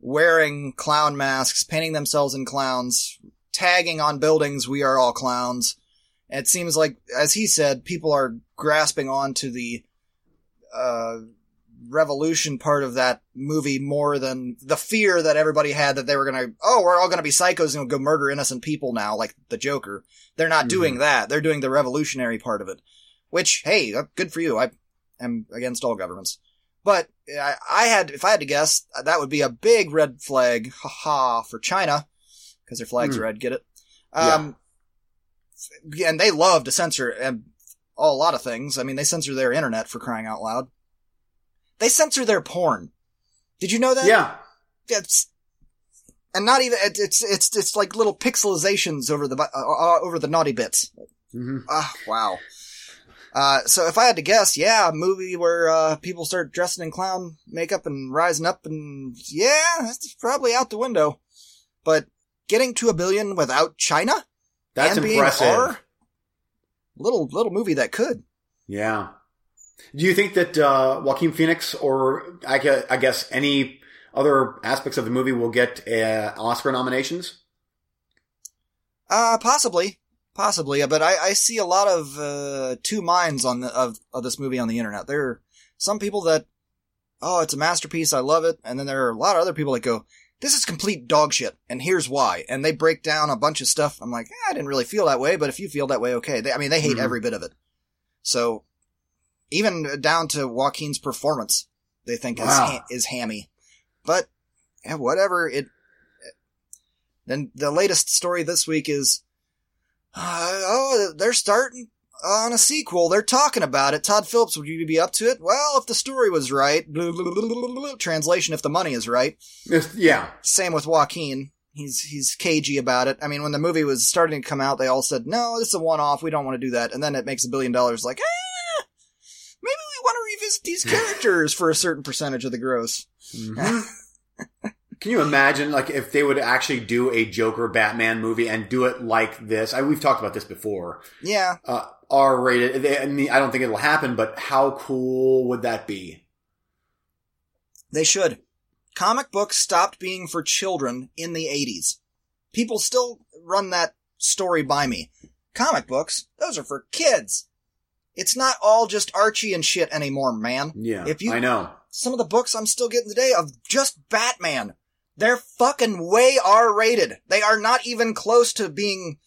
wearing clown masks, painting themselves in clowns, tagging on buildings, we are all clowns. It seems like, as he said, people are grasping on to the, uh, revolution part of that movie more than the fear that everybody had that they were gonna, oh, we're all gonna be psychos and go murder innocent people now, like the Joker. They're not Mhm. doing that. They're doing the revolutionary part of it. Which, hey, uh, good for you. I am against all governments. But I, I had, if I had to guess, that would be a big red flag, haha, for China, because their flag's Hmm. red. Get it? Um, and they love to censor um, a lot of things. I mean, they censor their internet for crying out loud. They censor their porn. Did you know that? yeah. It's, and not even it- it's it's it's like little pixelizations over the uh, uh, over the naughty bits. hmm Ah, wow. Uh, so if I had to guess, yeah, a movie where uh, people start dressing in clown makeup and rising up, and yeah, that's probably out the window. But getting to a billion without China That's and impressive. R, little little movie that could. Yeah. Do you think that uh, Joaquin Phoenix or I guess, I guess any other aspects of the movie will get uh, Oscar nominations? Uh, possibly, possibly, but I, I see a lot of uh, two minds on the of of this movie on the internet. There are some people that, oh, it's a masterpiece, I love it, and then there are a lot of other people that go, this is complete dog shit, and here's why, and they break down a bunch of stuff. I'm like, eh, I didn't really feel that way, but if you feel that way, okay. They, I mean, they hate Mhm. every bit of it. So, even down to Joaquin's performance, they think is Wow. ha- is hammy, but yeah, whatever. It then the latest story this week is, uh, oh, they're starting on a sequel. They're talking about it. Todd Phillips, would you be up to it? Well, if the story was right. Blah, blah, blah. Translation, if the money is right. Yeah. Same with Joaquin. He's he's cagey about it. I mean, when the movie was starting to come out, they all said, "No, this is a one-off. We don't want to do that." And then it makes a billion dollars. Like, ah, maybe we want to revisit these characters for a certain percentage of the gross. Mhm. Can you imagine, like, if they would actually do a Joker Batman movie and do it like this? I, we've talked about this before. Yeah, Uh, R rated. I mean, I don't think it'll happen, but how cool would that be? they should. Comic books stopped being for children in the 80s. People still run that story by me. Comic books, those are for kids. It's not all just Archie and shit anymore, man. Yeah, If you- I know. some of the books I'm still getting today of just Batman. They're fucking way R rated. They are not even close to being.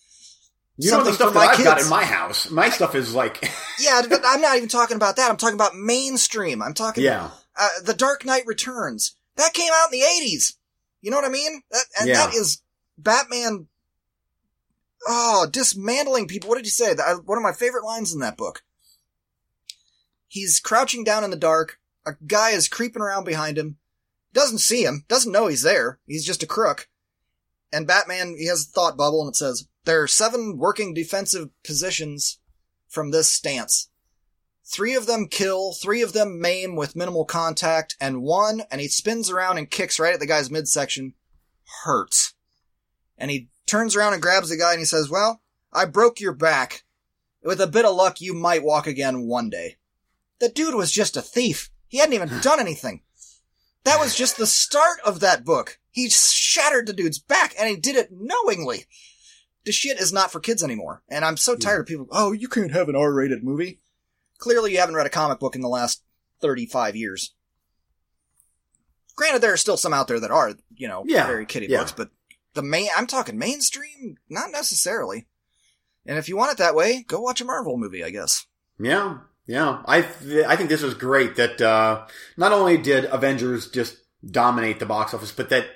You know the stuff that I've got in my house. My stuff is like, Yeah, but I'm not even talking about that. I'm talking about mainstream. I'm talking yeah, uh, The Dark Knight Returns. That came out in the 80s. You know what I mean? That, and Yeah. that is Batman. Oh, dismantling people. What did you say? That- One of my favorite lines in that book. He's crouching down in the dark. A guy is creeping around behind him. Doesn't see him. Doesn't know he's there. He's just a crook. And Batman, he has a thought bubble and it says, there are seven working defensive positions from this stance. Three of them kill, three of them maim with minimal contact, and one, and he spins around and kicks right at the guy's midsection, hurts. And he turns around and grabs the guy and he says, well, I broke your back. With a bit of luck, you might walk again one day. The dude was just a thief. He hadn't even done anything. That was just the start of that book. He shattered the dude's back and he did it knowingly. The shit is not for kids anymore. And I'm so tired of people, oh, you can't have an R-rated movie. Clearly you haven't read a comic book in the last 35 years. Granted, there are still some out there that are, you know, Yeah, very kiddie yeah. books, but the main, I'm talking mainstream, not necessarily. And if you want it that way, go watch a Marvel movie, I guess. yeah, yeah. I th- I think this was great that uh, not only did Avengers just dominate the box office, but that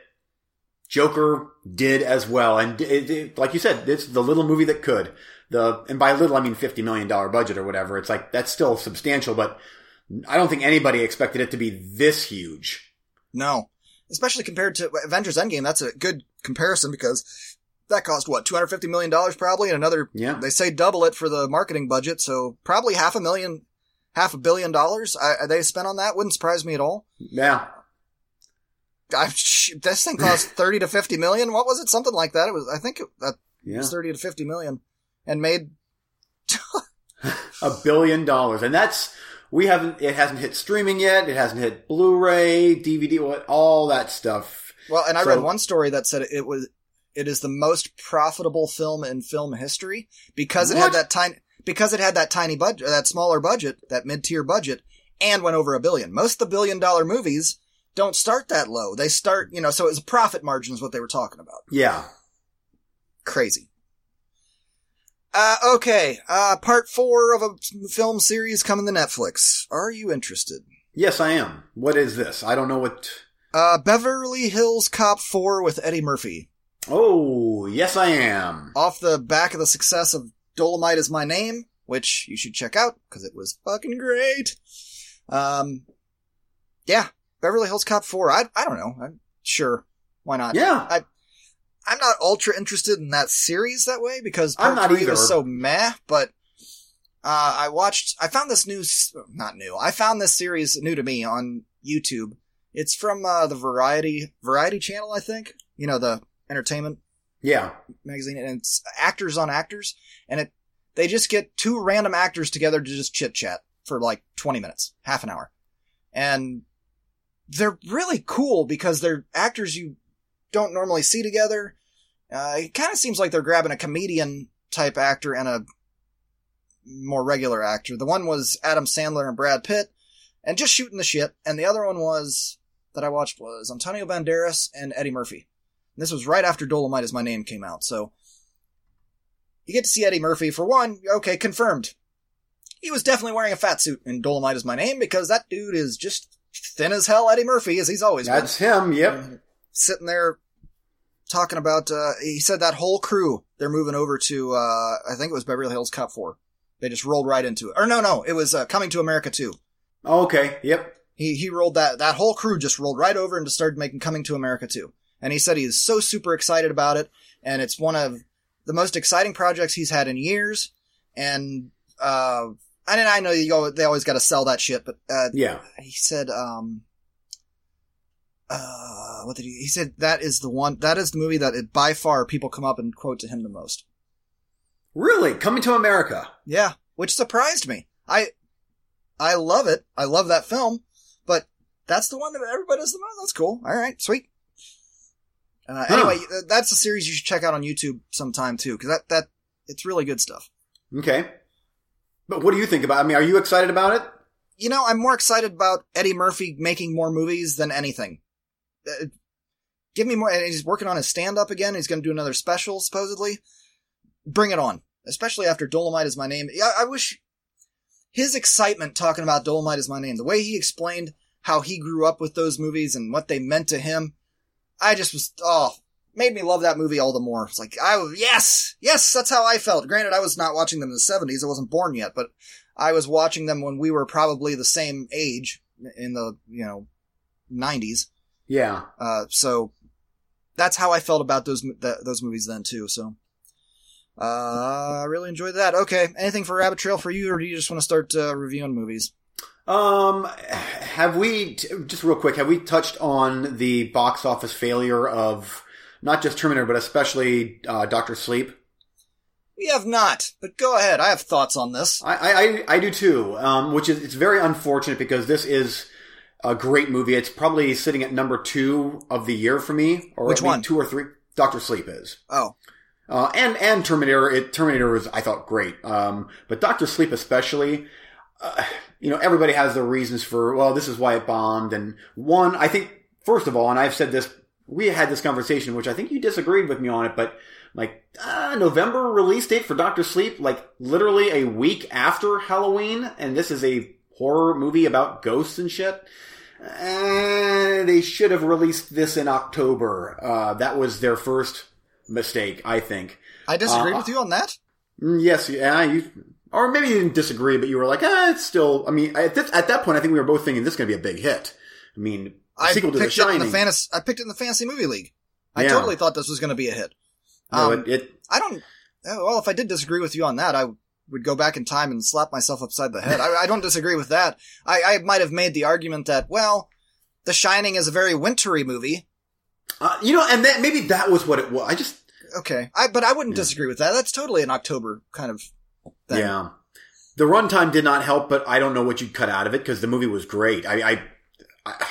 Joker did as well. And it, it- like you said, it's the little movie that could. The and by little I mean fifty million dollar budget or whatever. It's like that's still substantial, but I don't think anybody expected it to be this huge. No. Especially compared to Avengers Endgame, that's a good comparison because that cost what, $250 million probably, and another, Yeah, they say double it for the marketing budget, so probably half a million, half a billion dollars I, they spent on that. Wouldn't surprise me at all. yeah. I, sh- this thing cost 30 to 50 million. What was it? Something like that. It was, I think it, that Yeah, was 30 to 50 million and made, a billion dollars, and that's we haven't. It hasn't hit streaming yet. It hasn't hit Blu-ray, DVD, what all that stuff. well, and I So- read one story that said it was, it is the most profitable film in film history because it had that tiny, because it had that tiny budget, that smaller budget, that mid-tier budget, and went over a billion. Most of the billion dollar movies don't start that low. They start, you know, so it was a profit margin is what they were talking about. Yeah, Crazy. Uh, okay, uh, part four of a film series coming to Netflix. Are you interested? yes, I am. What is this? I don't know what. Uh, Beverly Hills Cop 4 with Eddie Murphy. Oh, yes, I am. Off the back of the success of Dolomite is My Name, which you should check out, because it was fucking great. Um, yeah, Beverly Hills Cop 4. I, I don't know. I'm sure. Why not? Yeah, I, I'm not ultra interested in that series that way because I'm not three was either. so meh. But uh, I watched. I found this new, not new. I found this series new to me on YouTube. It's from uh, the Variety Variety Channel, I think. You know the entertainment yeah. magazine, and it's actors on actors, and it they just get two random actors together to just chit chat for like 20 minutes, half an hour, and they're really cool because they're actors you don't normally see together. Uh, it kind of seems like they're grabbing a comedian type actor and a more regular actor. The one was Adam Sandler and Brad Pitt, and just shooting the shit. And the other one was that I watched was Antonio Banderas and Eddie Murphy. And this was right after Dolomite is My Name came out, so you get to see Eddie Murphy for one. Okay, confirmed. He was definitely wearing a fat suit in Dolomite is My Name because that dude is just thin as hell. Eddie Murphy, as he's always been That's him. Yep. sitting there talking about uh he said that whole crew they're moving over to uh I think it was Beverly Hills Cop 4 They just rolled right into it. Or no, no, it was uh, Coming to America too. Okay. Yep. He he rolled that that whole crew just rolled right over and just started making Coming to America too. And he said he's so super excited about it, and it's one of the most exciting projects he's had in years. And uh, and I know you go, they always got to sell that shit, but uh, Yeah. he said, um, uh, what did he? He said that is the one that is the movie that it, by far people come up and quote to him the most. Really? Coming to America. Yeah, which surprised me. I I love it. I love that film, but that's the one that everybody does the most. That's cool. All right, sweet. Uh, Huh. Anyway, that's a series you should check out on YouTube sometime too, because that that it's really good stuff. Okay. But what do you think about? I mean, are you excited about it? You know, I'm more excited about Eddie Murphy making more movies than anything. Uh, give me more. And he's working on his stand up again. He's going to do another special, supposedly. Bring it on. Especially after Dolomite is my name. Yeah, I wish his excitement talking about Dolomite is my name, the way he explained how he grew up with those movies and what they meant to him. I just was, oh, made me love that movie all the more. It's like, I was, yes, yes, that's how I felt. Granted, I was not watching them in the 70s. I wasn't born yet, but I was watching them when we were probably the same age in the, you know, 90s. Yeah. Uh, so that's how I felt about those, th- those movies then too. So, uh, I really enjoyed that. Okay. Anything for Rabbit Trail for you, or do you just want to start, uh, reviewing movies? Um, have we just real quick? Have we touched on the box office failure of not just Terminator, but especially uh, Doctor Sleep? We have not, but go ahead. I have thoughts on this. I, I, I do too. Um, which is it's very unfortunate because this is a great movie. It's probably sitting at number two of the year for me, or Which one? Two or three. Doctor Sleep is. Oh, Uh, and and Terminator, it, Terminator was I thought great. Um, but Doctor Sleep especially, uh, you know, everybody has their reasons for well, this is why it bombed. And one, I think first of all, and I've said this, we had this conversation, which I think you disagreed with me on it, but like uh, November release date for Doctor Sleep, like literally a week after Halloween, and this is a horror movie about ghosts and shit. Uh, they should have released this in October. Uh, that was their first mistake, I think. I disagree Uh, with you on that. Mm, Yes, yeah, you, or maybe you didn't disagree, but you were like, ah, it's still. I mean, at, this, at that point, I think we were both thinking this is going to be a big hit. I mean, I sequel to The picked it in Shining. the fantasy. I picked it in the fantasy movie league. I Yeah. totally thought this was going to be a hit. no, Um, it, it, I don't. Well, if I did disagree with you on that, I would go back in time and slap myself upside the head. I, I don't disagree with that. I, I might have made the argument that, well, The Shining is a very wintry movie. uh, you know, and that maybe that was what it was. I just, Okay, I but I wouldn't Yeah. disagree with that. That's totally an October kind of yeah. The runtime did not help, but I don't know what you'd cut out of it because the movie was great. I, I, I,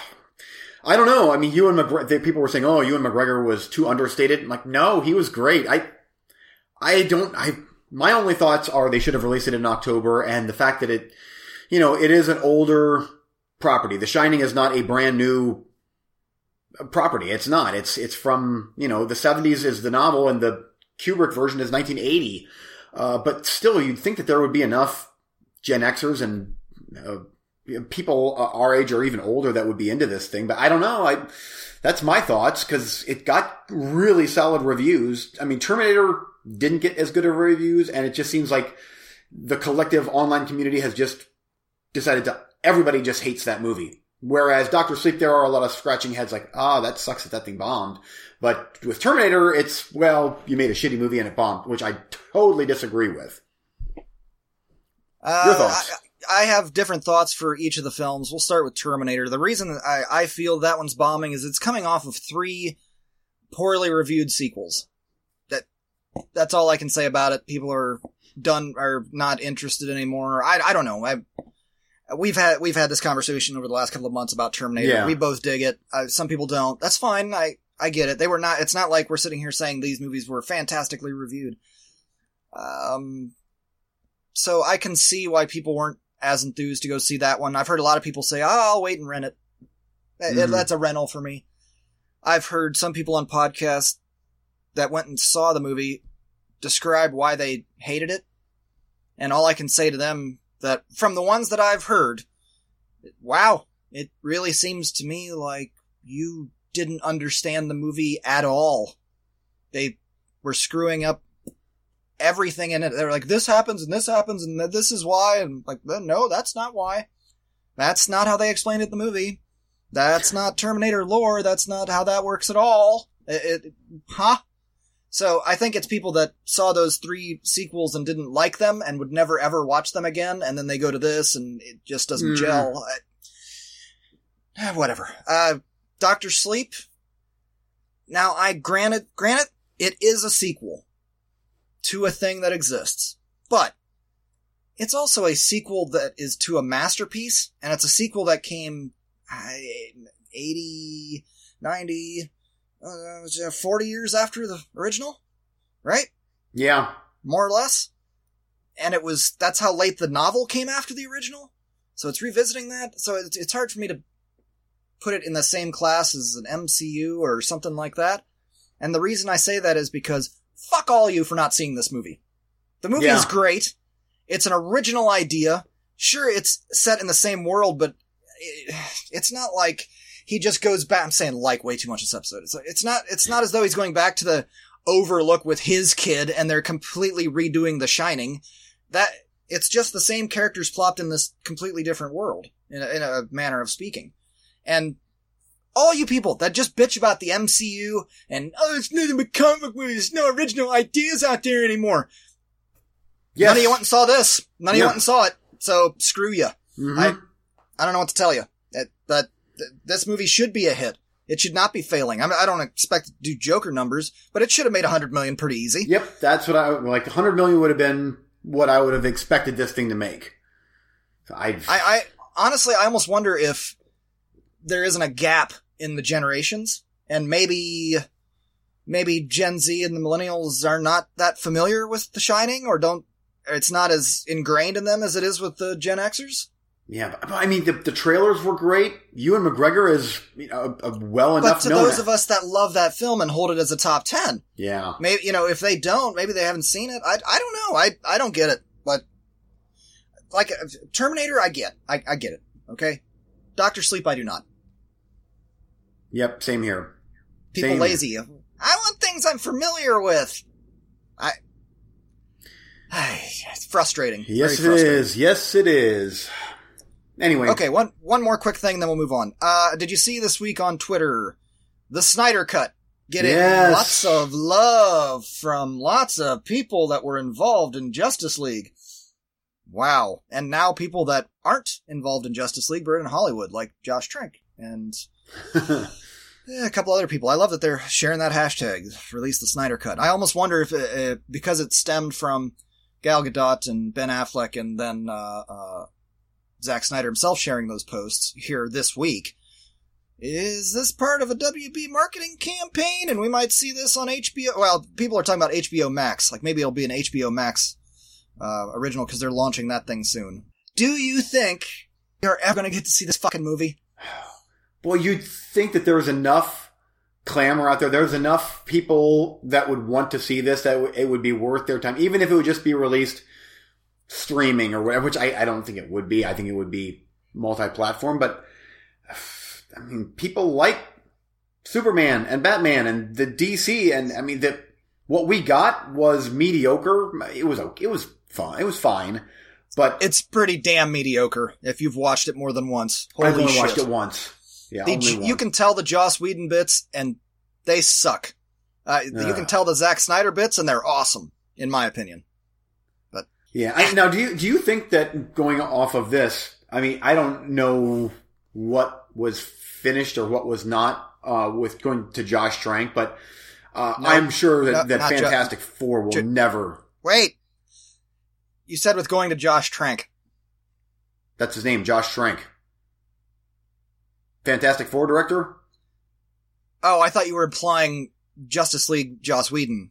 I don't know. I mean, Ewan McGregor, people were saying, oh, Ewan McGregor was too understated. I'm like, no, he was great. I, I don't, I, my only thoughts are they should have released it in October and the fact that it, you know, it is an older property. The Shining is not a brand new property. It's not. It's, it's from, you know, the 70s is the novel and the Kubrick version is 1980. Uh, but still, you'd think that there would be enough Gen Xers and uh, people uh, our age or even older that would be into this thing. But I don't know. I that's my thoughts because it got really solid reviews. I mean, Terminator didn't get as good of reviews, and it just seems like the collective online community has just decided to. Everybody just hates that movie. Whereas Doctor Sleep, there are a lot of scratching heads like, ah, that sucks that that thing bombed. But with Terminator, it's, well, you made a shitty movie and it bombed, which I totally disagree with. Uh, Your thoughts? I, I have different thoughts for each of the films. We'll start with Terminator. The reason I, I feel that one's bombing is it's coming off of three poorly reviewed sequels. That that's all I can say about it. People are done are not interested anymore. I I don't know. I we've had we've had this conversation over the last couple of months about Terminator. Yeah. We both dig it. Uh, some people don't. That's fine. I I get it. They were not. It's not like we're sitting here saying these movies were fantastically reviewed. Um, so I can see why people weren't as enthused to go see that one. I've heard a lot of people say, "Oh, I'll wait and rent it." That- Mhm. That's a rental for me. I've heard some people on podcasts that went and saw the movie describe why they hated it, and all I can say to them that from the ones that I've heard, wow, it really seems to me like you didn't understand the movie at all. They were screwing up everything in it. They're like, this happens and this happens and this is why. And like, no, that's not why. That's not how they explained it in the movie. That's not Terminator lore. That's not how that works at all. It, it, huh? So I think it's people that saw those three sequels and didn't like them and would never ever watch them again. And then they go to this and it just doesn't Mm. gel. I- whatever. Uh, Doctor Sleep. Now I granted, granted, it is a sequel to a thing that exists, but it's also a sequel that is to a masterpiece, and it's a sequel that came uh, 80, 90, uh, 40 years after the original, right? Yeah. More or less. And it was, that's how late the novel came after the original. So it's revisiting that. So it's, it's hard for me to put it in the same class as an MCU or something like that. And the reason I say that is because fuck all you for not seeing this movie. The movie Yeah. is great. It's an original idea. Sure, it's set in the same world, but it, it's not like he just goes back. I'm saying like way too much this episode. It's, it's not, it's not as though he's going back to the overlook with his kid and they're completely redoing The Shining. That, it's just the same characters plopped in this completely different world in a, in a manner of speaking. And all you people that just bitch about the MCU and, oh, it's nothing but comic movies. There's no original ideas out there anymore. Yes. None of you went and saw this. None of you went and saw it. So screw you. Mhm. I- I don't know what to tell you. It, but th- this movie should be a hit. It should not be failing. I, mean, I don't expect to do Joker numbers, but it should have made a hundred million pretty easy. Yep, that's what I like. 100 million would have been what I would have expected this thing to make. So I, I, I honestly, I almost wonder if there isn't a gap in the generations, and maybe, maybe Gen Z and the millennials are not that familiar with The Shining, or don't. It's not as ingrained in them as it is with the Gen Xers. Yeah, but, but I mean, the, the trailers were great. Ewan McGregor is you know, a, a well But enough to known. those of us that love that film and hold it as a top ten, yeah, maybe you know if they don't, maybe they haven't seen it. I I don't know. I I don't get it. But like uh, Terminator, I get. I I get it. Okay. Doctor Sleep, I do not. yep, same here. People Same. lazy. I want things I'm familiar with. I. It's frustrating. Yes, Very frustrating. is. Yes, it is. Anyway, Okay, one one more quick thing, then we'll move on. Uh, did you see this week on Twitter the Snyder Cut getting Yes. lots of love from lots of people that were involved in Justice League? Wow! And now people that aren't involved in Justice League, but in Hollywood, like Josh Trank and eh, a couple other people. I love that they're sharing that hashtag. Release the Snyder Cut. I almost wonder if it, uh, because it stemmed from Gal Gadot and Ben Affleck, and then uh, uh, Zack Snyder himself sharing those posts here this week. Is this part of a WB marketing campaign? And we might see this on HBO. Well, people are talking about HBO Max. Like maybe it'll be an HBO Max uh, original because they're launching that thing soon. Do you think you're ever going to get to see this fucking movie? Boy, you'd think that there's enough clamor out there. There's enough people that would want to see this that it would be worth their time, even if it would just be released streaming or whatever. Which I, I don't think it would be. I think it would be multi-platform. But I mean, people like Superman and Batman and the DC, and I mean that what we got was mediocre. It was. It was fun. It was fine. But It's pretty damn mediocre if you've watched it more than once. Holy I've only shit. watched it once. Yeah, The- only you can tell the Joss Whedon bits and they suck. Uh, You can tell the Zack Snyder bits and they're awesome, in my opinion. Yeah. I, now, do you do you think that going off of this? I mean, I don't know what was finished or what was not uh, with going to Josh Trank, but uh, No. I'm sure that, No, that not Jo- Fantastic Four will Jo- never. Wait! You said with going to Josh Trank. That's his name, Josh Trank. Fantastic Four director? Oh, I thought you were implying Justice League Joss Whedon.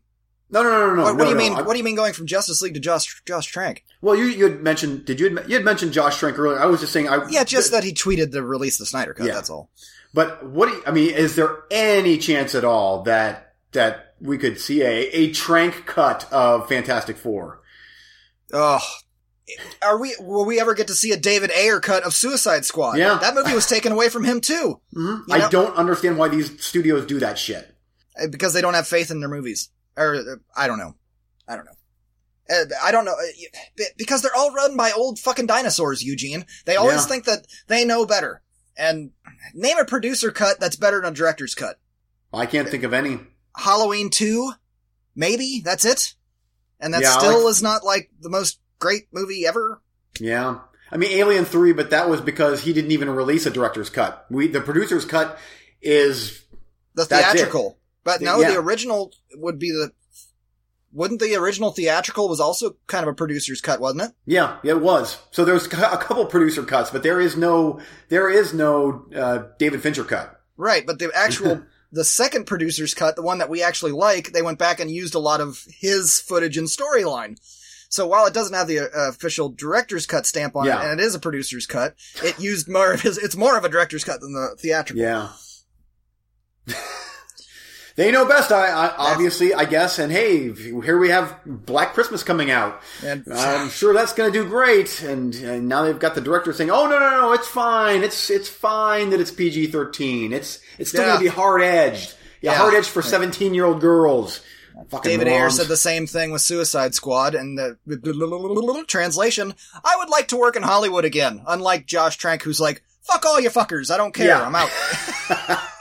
No, no, no, no, no. what, what no, do you no. mean? I'm- What do you mean going from Justice League to Josh Josh Trank? Well, you you had mentioned. Did you you had mentioned Josh Trank earlier? I was just saying. I Yeah, just that he tweeted the release the Snyder Cut. Yeah. That's all. But what do you, I mean, is there any chance at all that that we could see a, a Trank cut of Fantastic Four? Oh, are we? Will we ever get to see a David Ayer cut of Suicide Squad? Yeah. that movie was taken away from him too hmm You I don't understand why these studios do that shit. uh, because they don't have faith in their movies. Or uh, I don't know. I don't know. Uh, I don't know uh, because they're all run by old fucking dinosaurs, Eugene. They always Yeah. think that they know better. And name a producer cut that's better than a director's cut. I can't think of any. Halloween 2, maybe that's it. And that Yeah, still like- is not like the most great movie ever. Yeah. I mean, Alien 3, but that was because he didn't even release a director's cut. We, the producer's cut is, The theatrical. But no, Yeah. the original would be the wouldn't the original theatrical was also kind of a producer's cut, wasn't it? yeah, it was. So there's cu- a couple producer cuts, but there is no, there is no, uh, David Fincher cut. Right, but the actual the second producer's cut, the one that we actually like, they went back and used a lot of his footage and storyline. So while it doesn't have the uh, official director's cut stamp on Yeah. it, and it is a producer's cut, it used more of his. It's more of a director's cut than the theatrical. Yeah. they know best, I, I obviously, I guess. And hey, here we have Black Christmas coming out. And I'm sure that's going to do great. And, and now they've got the director saying, "Oh no, no, no, it's fine. It's it's fine that it's PG-13. It's it's still Yeah. going to be hard edged. Yeah, Yeah. hard edged for 17 year old girls." Fucking David Ayer said the same thing with Suicide Squad, and the translation: "I would like to work in Hollywood again." Unlike Josh Trank, who's like, "Fuck all you fuckers, I don't care, Yeah. I'm out."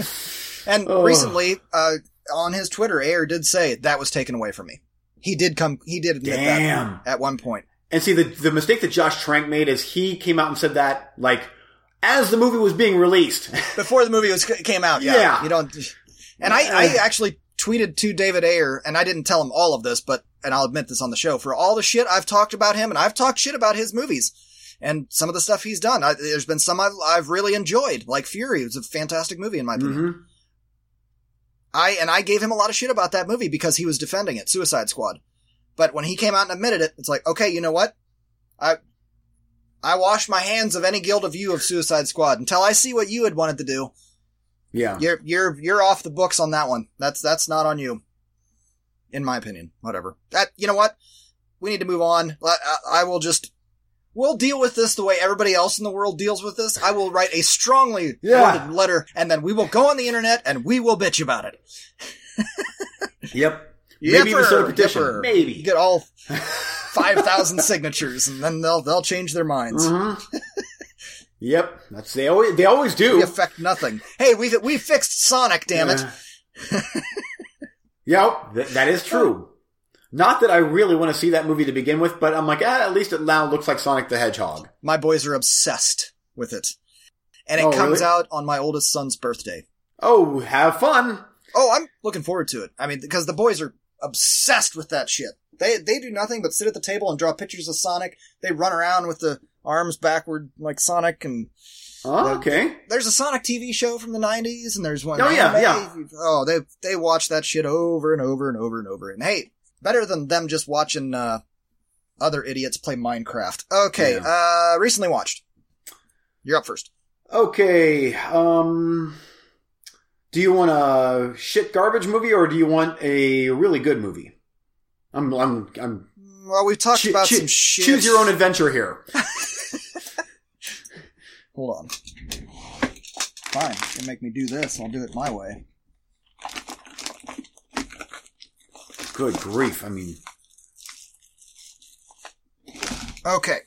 and Oh. recently, uh, on his Twitter, Ayer did say that was taken away from me. He did come. He did admit Damn. that at one point. And see, the the mistake that Josh Trank made is he came out and said that like as the movie was being released. before the movie was came out. Yeah, Yeah. you don't. And I, I actually tweeted to David Ayer, and I didn't tell him all of this, but and I'll admit this on the show for all the shit I've talked about him, and I've talked shit about his movies and some of the stuff he's done. I, there's been some I've I've really enjoyed, like Fury. It was a fantastic movie in my opinion. Mhm. I and I gave him a lot of shit about that movie because he was defending it, Suicide Squad. But when he came out and admitted it, it's like, okay, you know what? I I wash my hands of any guilt of you of Suicide Squad until I see what you had wanted to do. Yeah. You're you're you're off the books on that one. That's that's not on you, in my opinion. Whatever. That you know what? We need to move on. I, I- I will just. We'll deal with this the way everybody else in the world deals with this. I will write a strongly Yeah. worded letter, and then we will go on the internet and we will bitch about it. Yep. Maybe even start a petition. Maybe. you get all five thousand signatures, and then they'll they'll change their minds. Mhm. yep. That's they always they always do. We affect nothing. Hey, we we fixed Sonic. Damn it. Yeah. yep. Th- that is true. Not that I really want to see that movie to begin with, but I'm like, ah, at least it now looks like Sonic the Hedgehog. My boys are obsessed with it. And it Oh, comes really? out on my oldest son's birthday. Oh, have fun. Oh, I'm looking forward to it. I mean, because the boys are obsessed with that shit. They they do nothing but sit at the table and draw pictures of Sonic. They run around with the arms backward like Sonic and Oh, okay. there's a Sonic TV show from the 90s and there's one Oh, yeah, anime. yeah. Oh, they they watch that shit over and over and over and over. And hey, better than them just watching uh other idiots play Minecraft. Okay, uh recently watched. You're up first. Okay. Um, do you want a shit garbage movie or do you want a really good movie? I'm, I'm, I'm. Well, we've talked choo- about choo- some shit. Choose your own adventure here. Hold on. Fine, you can make me do this. I'll do it my way. Good grief! I mean, Okay.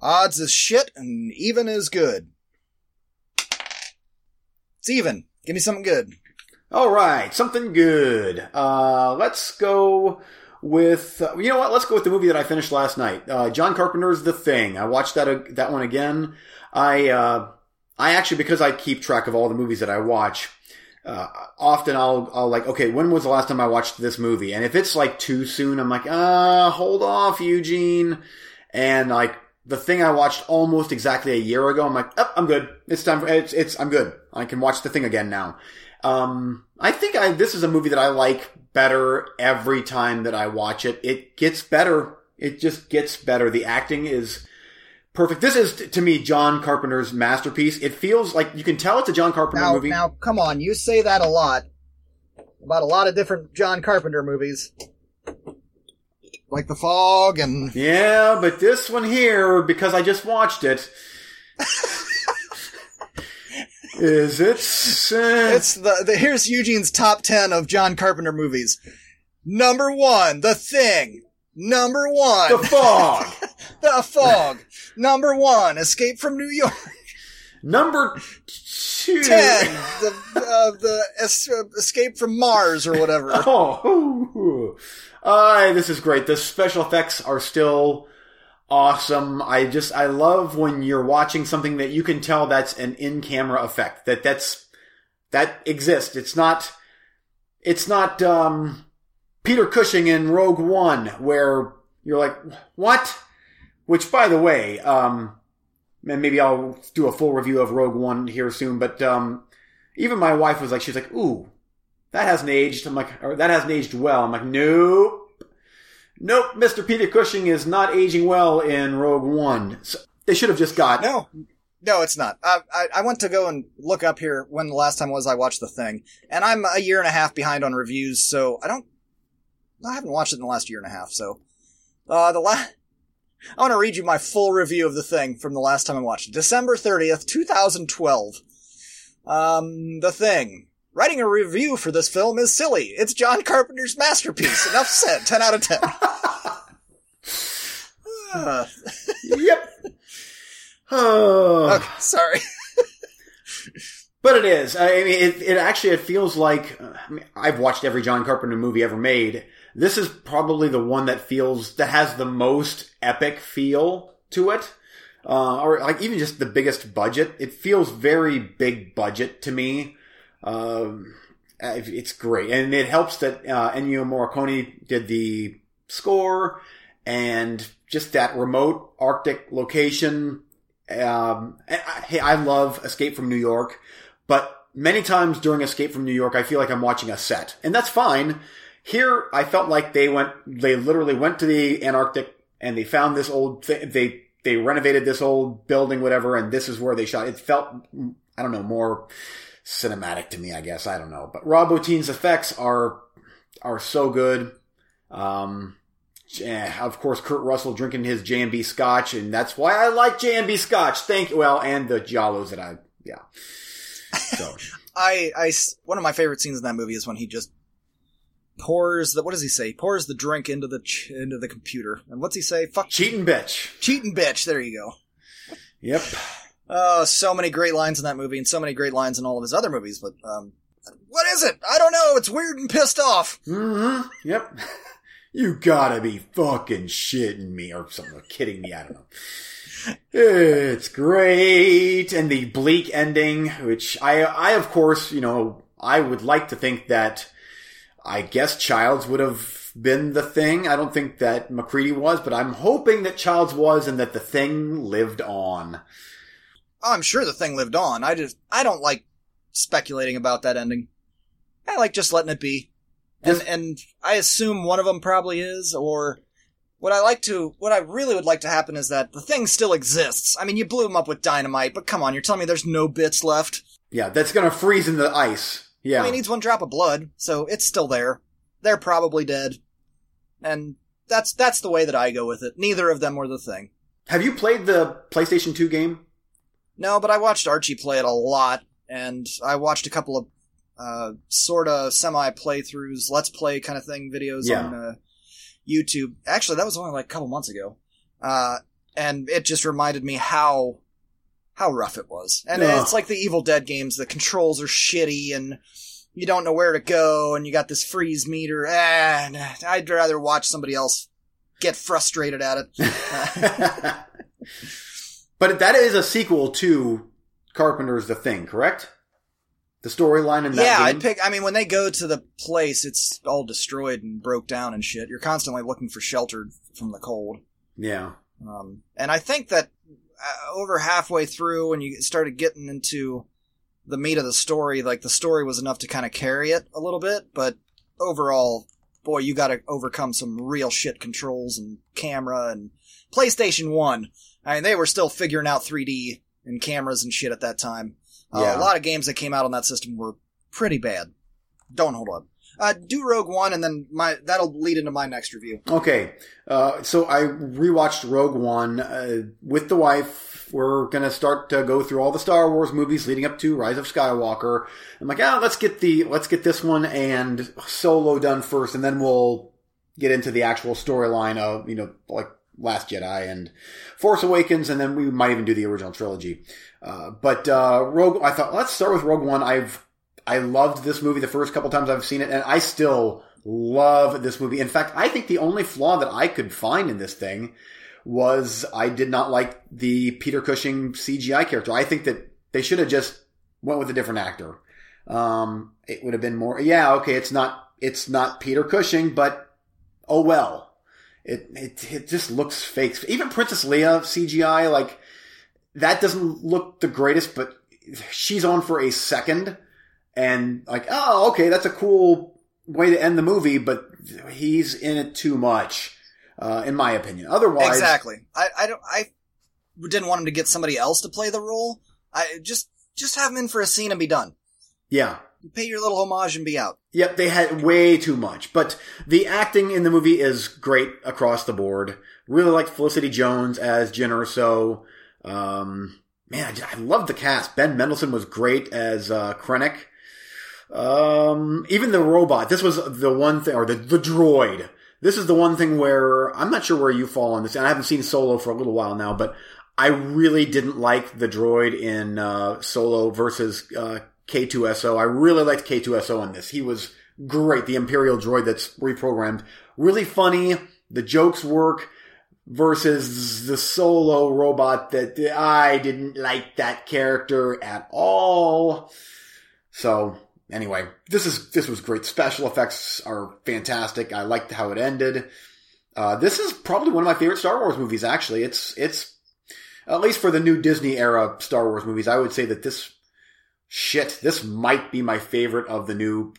Odds is shit and even is good. It's even. Give me something good. all right, something good. Uh, let's go with. Uh, you know what? Let's go with the movie that I finished last night. Uh, John Carpenter's The Thing. I watched that uh, that one again. I uh, I actually because I keep track of all the movies that I watch. Uh, often I'll, I'll like, okay, when was the last time I watched this movie? And if it's like too soon, I'm like, ah, hold off, Eugene. And like, the thing I watched almost exactly a year ago, I'm like, oh, I'm good. It's time for, it's, it's, I'm good. I can watch the thing again now. Um, I think I, this is a movie that I like better every time that I watch it. It gets better. It just gets better. The acting is, perfect. This is to me John Carpenter's masterpiece. It feels like you can tell it's a John Carpenter Now, movie. now, come on. You say that a lot about a lot of different John Carpenter movies, like The Fog and yeah, but this one here, because I just watched it, is it? uh, it's the, the here's Eugene's top ten of John Carpenter movies. Number one, The Thing. Number one, The fog. The Fog. Number one, Escape from New York. Number two. Ten, the uh, the es- uh, Escape from Mars or whatever. Oh. Uh, this is great. The special effects are still awesome. I just, I love when you're watching something that you can tell that's an in-camera effect. That that's, that exists. It's not, it's not, um, Peter Cushing in Rogue One where you're like, what? Which, by the way, um, and maybe I'll do a full review of Rogue One here soon, but, um, even my wife was like, she's like, ooh, that hasn't aged. I'm like, or that hasn't aged well. I'm like, nope. Nope, Mr. Peter Cushing is not aging well in Rogue One. So they should have just got. No, no, it's not. I, I I went to go and look up here when the last time was I watched the thing, and I'm a year and a half behind on reviews, so I don't. I haven't watched it in the last year and a half, so uh, the last. I want to read you my full review of the thing from the last time I watched it. December 30th, 2012. Um, the thing. Writing a review for this film is silly. It's John Carpenter's masterpiece. Enough said. 10 out of 10. Uh, yep. Oh. okay, sorry. But it is. I mean, it, it actually it feels like I mean, I've watched every John Carpenter movie ever made. This is probably the one that feels that has the most epic feel to it, uh, or like even just the biggest budget. It feels very big budget to me. Um, it's great, and it helps that uh, Ennio Morricone did the score, and just that remote Arctic location. Um, I, hey, I love Escape from New York. But many times during Escape from New York, I feel like I'm watching a set, and that's fine. Here, I felt like they went, they literally went to the Antarctic and they found this old, th- they, they renovated this old building, whatever, and this is where they shot. It felt, I don't know, more cinematic to me, I guess. I don't know. But Rob Bottin's effects are, are so good. Um, yeah, of course, Kurt Russell drinking his J&B scotch, and that's why I like J&B scotch. Thank you. Well, and the Jollos that I, yeah. So. I, I, one of my favorite scenes in that movie is when he just pours the, what does he say? He pours the drink into the, ch- into the computer. And what's he say? Fuck. Cheating bitch. Cheating bitch. There you go. Yep. Oh, so many great lines in that movie and so many great lines in all of his other movies, but, um, what is it? I don't know. It's weird and pissed off. Mm-hmm. Yep. you gotta be fucking shitting me or something, or kidding me. I don't know. It's great. And the bleak ending, which I, I, of course, you know, I would like to think that I guess Childs would have been the thing. I don't think that MacReady was, but I'm hoping that Childs was and that the thing lived on. Oh, I'm sure the thing lived on. I just, I don't like speculating about that ending. I like just letting it be. And, and I assume one of them probably is, or what I like to, what I really would like to happen is that the thing still exists. I mean, you blew him up with dynamite, but come on, you're telling me there's no bits left? Yeah, that's gonna freeze in the ice. Yeah. I mean, he needs one drop of blood, so it's still there. They're probably dead. And that's, that's the way that I go with it. Neither of them were the thing. Have you played the PlayStation 2 game? No, but I watched Archie play it a lot, and I watched a couple of uh, sort of semi playthroughs, let's play kind of thing videos Yeah. on uh, YouTube. Actually, that was only like a couple months ago, uh, and it just reminded me how how rough it was. And Ugh. it's like the Evil Dead games; the controls are shitty, and you don't know where to go, and you got this freeze meter. And I'd rather watch somebody else get frustrated at it. but that is a sequel to Carpenter's The Thing, correct? The storyline in that yeah. I'd pick. I mean, when they go to the place, it's all destroyed and broke down and shit. You're constantly looking for shelter from the cold. yeah. Um, and I think that over halfway through, when you started getting into the meat of the story, like the story was enough to kind of carry it a little bit. But overall, boy, you got to overcome some real shit controls and camera and PlayStation One. I mean, they were still figuring out 3D and cameras and shit at that time. Uh, A lot of games that came out on that system were pretty bad. Don't hold up. Uh, do Rogue One, and then my that'll lead into my next review. Okay. Uh, so I rewatched Rogue One uh, with the wife. we're gonna start to go through all the Star Wars movies leading up to Rise of Skywalker. I'm like, ah, let's get the let's get this one and Solo done first, and then we'll get into the actual storyline of you know like Last Jedi and Force Awakens, and then we might even do the original trilogy. Uh, but uh, Rogue, I thought let's start with Rogue One. I've I loved this movie the first couple times I've seen it, and I still love this movie. In fact, I think the only flaw that I could find in this thing was I did not like the Peter Cushing CGI character. I think that they should have just went with a different actor. Um, it would have been more, yeah, okay, it's not, it's not Peter Cushing, but oh well. It, it, it just looks fake. Even Princess Leia CGI, like, that doesn't look the greatest, but she's on for a second and like, oh, okay, that's a cool way to end the movie, but he's in it too much uh, in my opinion. Otherwise, exactly. I, I don't. I didn't want him to get somebody else to play the role. I just just have him in for a scene and be done. Yeah. Pay your little homage and be out. Yep, they had way too much. But the acting in the movie is great across the board. Really like Felicity Jones as Jyn Erso. Um, man, I, I love the cast. Ben Mendelsohn was great as uh, Krennic. Um, even the robot. This was the one thing, or the, the droid this is the one thing where I'm not sure where you fall on this, and I haven't seen Solo for a little while now, but I really didn't like the droid in uh, Solo versus uh, K2SO. I really liked K2SO in this. He was great. The Imperial droid that's reprogrammed, really funny. The jokes work versus the solo robot that I didn't like that character at all. So anyway, this is this was great. Special effects are fantastic. I liked how it ended. Uh, this is probably one of my favorite Star Wars movies. Actually, it's it's at least for the new Disney era Star Wars movies. I would say that this shit this might be my favorite of the new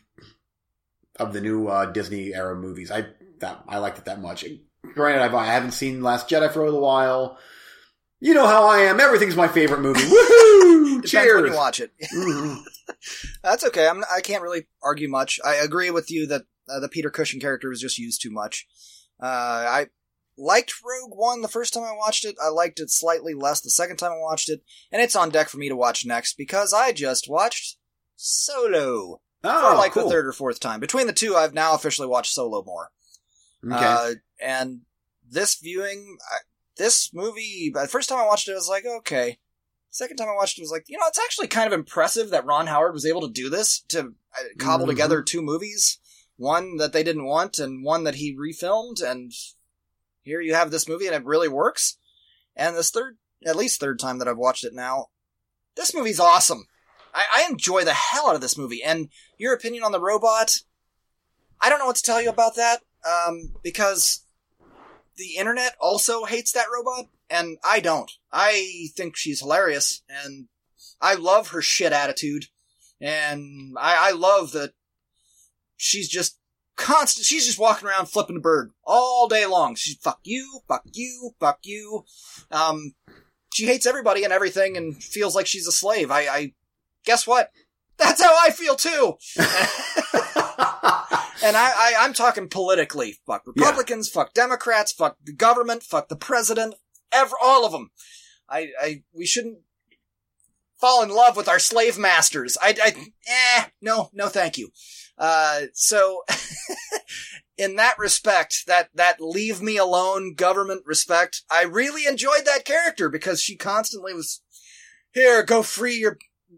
of the new uh, Disney era movies. I that I liked it that much. Granted, I've, I haven't seen Last Jedi for a little while. You know how I am. Everything's my favorite movie. Woohoo! Cheers! when you watch it. Mm-hmm. That's okay. I'm, I can't really argue much. I agree with you that uh, the Peter Cushing character was just used too much. Uh, I liked Rogue One the first time I watched it. I liked it slightly less the second time I watched it, and it's on deck for me to watch next because I just watched Solo oh, for like cool. the third or fourth time. Between the two, I've now officially watched Solo more. Okay. Uh, and this viewing, I, this movie, the first time I watched it, I was like, okay. Second time I watched it, I was like, you know, it's actually kind of impressive that Ron Howard was able to do this to uh, cobble Mhm. together two movies, one that they didn't want and one that he refilmed, and here you have this movie and it really works. And this third, at least third time that I've watched it now, this movie's awesome. I, I enjoy the hell out of this movie. And your opinion on the robot, I don't know what to tell you about that, um, because the internet also hates that robot, and I don't. I think she's hilarious, and I love her shit attitude, and I, I love that she's just constant. She's just walking around flipping a bird all day long. She's fuck you, fuck you, fuck you. Um, she hates everybody and everything, and feels like she's a slave. I, I guess what? That's how I feel too. And I, I, I'm talking politically. Fuck Republicans, fuck Democrats, fuck the government, fuck the president, ever, all of them. I, I, we shouldn't fall in love with our slave masters. I, I, eh, no, no thank you. Uh, so, in that respect, that, that leave me alone government respect, I really enjoyed that character because she constantly was, here, go free your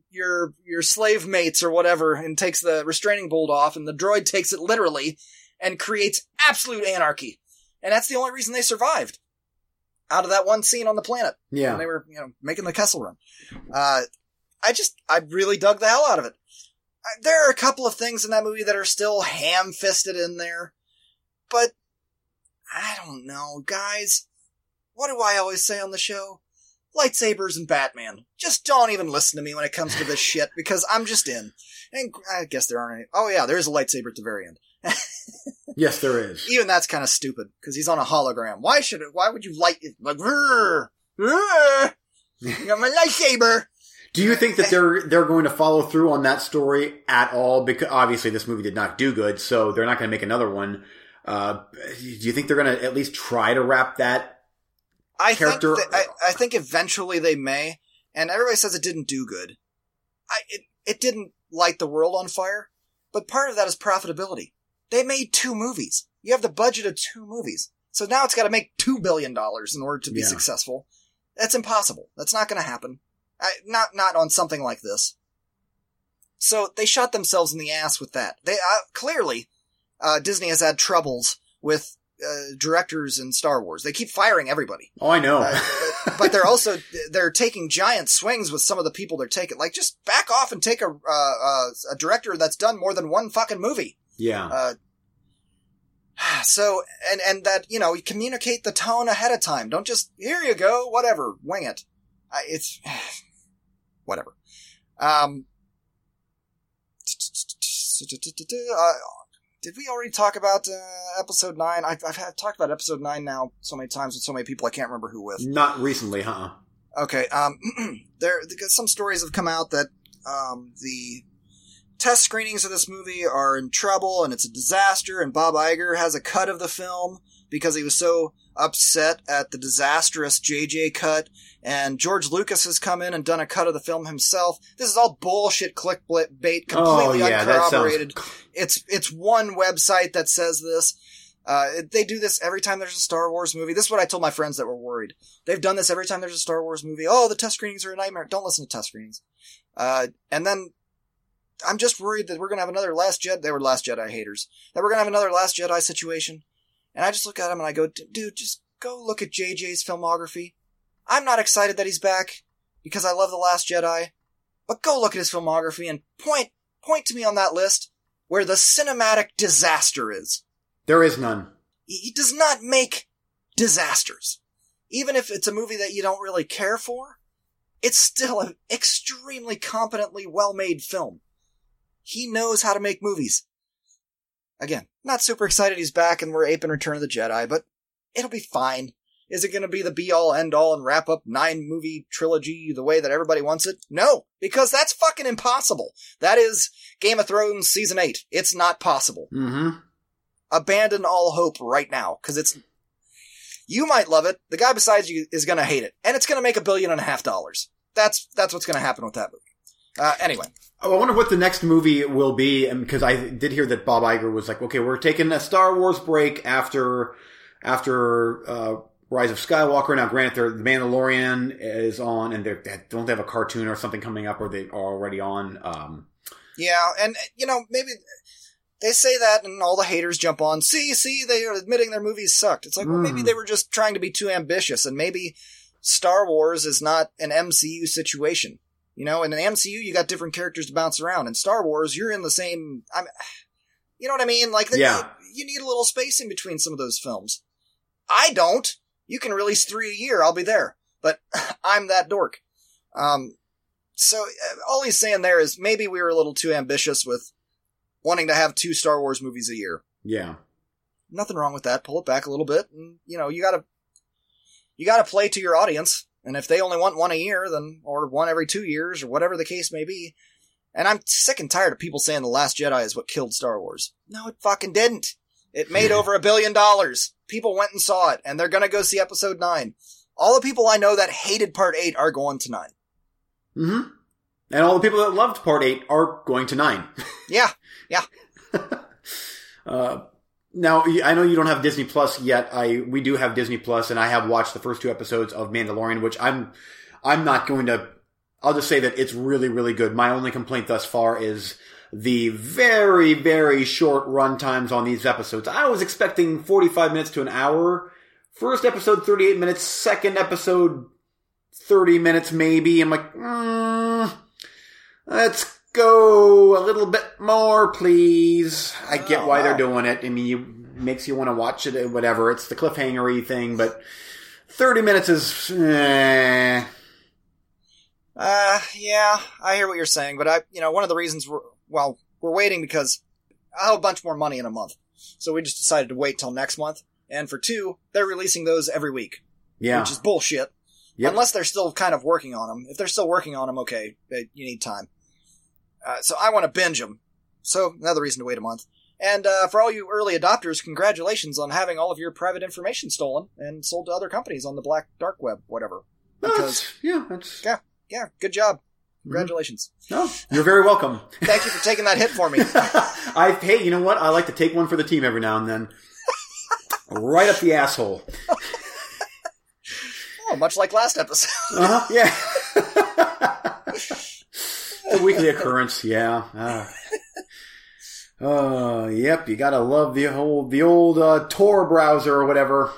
your your slave mates or whatever and takes the restraining bolt off and the droid takes it literally and creates absolute anarchy. And that's the only reason they survived. Out of that one scene on the planet. yeah. When they were, you know, making the Kessel run. Uh, I just, I really dug the hell out of it. Uh, There are a couple of things in that movie that are still ham-fisted in there, but I don't know, guys. What do I always say on the show? Lightsabers and Batman. Just don't even listen to me when it comes to this shit because I'm just in. And I guess there aren't any. Oh yeah, there is a lightsaber at the very end. Yes, there is. Even that's kind of stupid because he's on a hologram. Why should it? Why would you light it? Like, "Rrr, rrr, you got my lightsaber. Do you think that they're they're going to follow through on that story at all? Because obviously this movie did not do good, so they're not going to make another one. Uh, do you think they're going to at least try to wrap that I character- think that, I, I think eventually they may, and everybody says it didn't do good. I it it didn't light the world on fire, but part of that is profitability. They made two movies. You have the budget of two movies, so now it's got to make two billion dollars in order to be Yeah. successful. That's impossible. That's not going to happen. I, not not on something like this. So they shot themselves in the ass with that. They uh, clearly uh, Disney has had troubles with uh, directors in Star Wars. They keep firing everybody. Oh, I know. Uh, but, but they're also they're taking giant swings with some of the people they're taking. Like just back off and take a uh, uh, a director that's done more than one fucking movie. yeah. Uh, so and and that you know you communicate the tone ahead of time. Don't just here you go, whatever, wing it. I, it's whatever. Um. Did we already talk about uh, episode nine? I've, I've had, talked about episode nine now so many times with so many people I can't remember who with. Not recently, huh? Okay. Um, there, some stories have come out that um, the test screenings of this movie are in trouble and it's a disaster. And Bob Iger has a cut of the film because he was so upset at the disastrous JJ cut. And George Lucas has come in and done a cut of the film himself. This is all bullshit clickbait, completely oh, yeah, uncorroborated. sounds. It's it's one website that says this. Uh, they do this every time there's a Star Wars movie. This is what I told my friends that were worried. They've done this every time there's a Star Wars movie. Oh, the test screenings are a nightmare. Don't listen to test screenings. Uh, and then I'm just worried that we're gonna have another Last Jedi. They were Last Jedi haters. That we're gonna have another Last Jedi situation. And I just look at him and I go, dude, just go look at JJ's filmography. I'm not excited that he's back because I love the Last Jedi, but go look at his filmography and point point to me on that list where the cinematic disaster is. There is none. He he does not make disasters. Even if it's a movie that you don't really care for, it's still an extremely competently well made film. He knows how to make movies. Again, not super excited he's back and we're aping Return of the Jedi, but it'll be fine. Is it going to be the be all end all and wrap up nine movie trilogy the way that everybody wants it? No, because that's fucking impossible. That is Game of Thrones season eight. It's not possible Mm-hmm. abandon all hope right now because it's you might love it the guy beside you is going to hate it and it's going to make a billion and a half dollars that's that's what's going to happen with that movie uh, anyway Oh, I wonder what the next movie will be, because I did hear that Bob Iger was like, "Okay, we're taking a Star Wars break after after uh, Rise of Skywalker." Now, granted, the Mandalorian is on, and they're, don't they have a cartoon or something coming up, or they are already on. Um, yeah and you know maybe they say that and all the haters jump on see see they are admitting their movies sucked it's like well maybe Mm. they were just trying to be too ambitious and maybe star wars is not an mcu situation you know in an mcu you got different characters to bounce around in star wars you're in the same i'm you know what i mean like Yeah. you need a little space in between some of those films i don't you can release three a year i'll be there but i'm that dork um so uh, all he's saying there is maybe we were a little too ambitious with wanting to have two Star Wars movies a year. yeah, Nothing wrong with that. Pull it back a little bit, and you know you gotta you gotta play to your audience. And if they only want one a year, then or one every two years, or whatever the case may be. And I'm sick and tired of people saying the Last Jedi is what killed Star Wars. No, it fucking didn't. It made over a billion dollars. People went and saw it, and they're gonna go see Episode Nine. All the people I know that hated Part Eight are going to nine. mm-hmm. and all the people that loved Part Eight are going to nine. Yeah, yeah. Uh, now I know you don't have Disney Plus yet. I we do have Disney Plus, and I have watched the first two episodes of Mandalorian, which I'm I'm not going to. I'll just say that it's really really good. My only complaint thus far is the very very short run times on these episodes. I was expecting 45 minutes to an hour. First episode 38 minutes. Second episode 30 minutes maybe. I'm like, mm, let's go a little bit more, please. I get Oh, why they're doing it. I mean, you makes you want to watch it, whatever. It's the cliffhangery thing, but 30 minutes is, eh. Uh, yeah, I hear what you're saying, but I, you know, one of the reasons we're, well, we're waiting because I have a bunch more money in a month. So we just decided to wait till next month. And for two, they're releasing those every week, yeah. which is bullshit. Yep. Unless they're still kind of working on them. If they're still working on them, okay, they, you need time. Uh, so I want to binge them. So another reason to wait a month. And uh, for all you early adopters, congratulations on having all of your private information stolen and sold to other companies on the black dark web, whatever. Because That's- yeah, that's yeah, yeah, good job. Congratulations. no. You're very welcome. Thank you for taking that hit for me. I hey, you know what? I like to take one for the team every now and then. right up the asshole. Oh, much like last episode. Uh-huh, yeah. a weekly occurrence, yeah. Uh, uh, yep, you gotta love the old, the old, uh, Tor browser or whatever.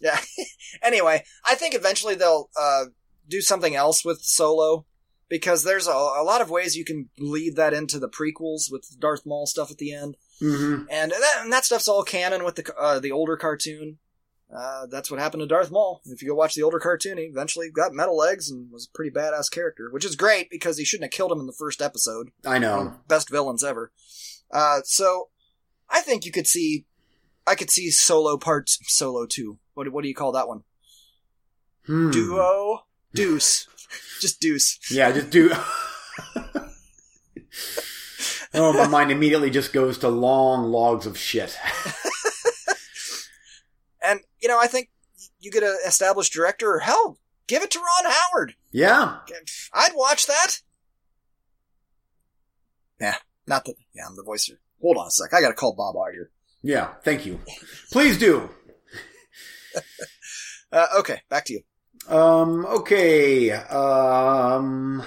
yeah. anyway, I think eventually they'll uh, do something else with Solo because there's a, a lot of ways you can lead that into the prequels with Darth Maul stuff at the end. hmm and that, and that stuff's all canon with the uh, the older cartoon. Uh, that's what happened to Darth Maul. If you go watch the older cartoon, he eventually got metal legs and was a pretty badass character, which is great because he shouldn't have killed him in the first episode. I know. Best villains ever. Uh, so I think you could see, I could see Solo parts, Solo Two. What what do you call that one? Hmm. Duo, Deuce, just Deuce. Yeah, just do. oh, my mind immediately just goes to long logs of shit. You know, I think you get an established director, or hell, give it to Ron Howard. Yeah. I'd watch that. Yeah, not the yeah, I'm the voicer. Hold on a sec. I gotta call Bob Iger. Yeah. Thank you. Please do. Uh, okay, back to you. Um, okay. Um,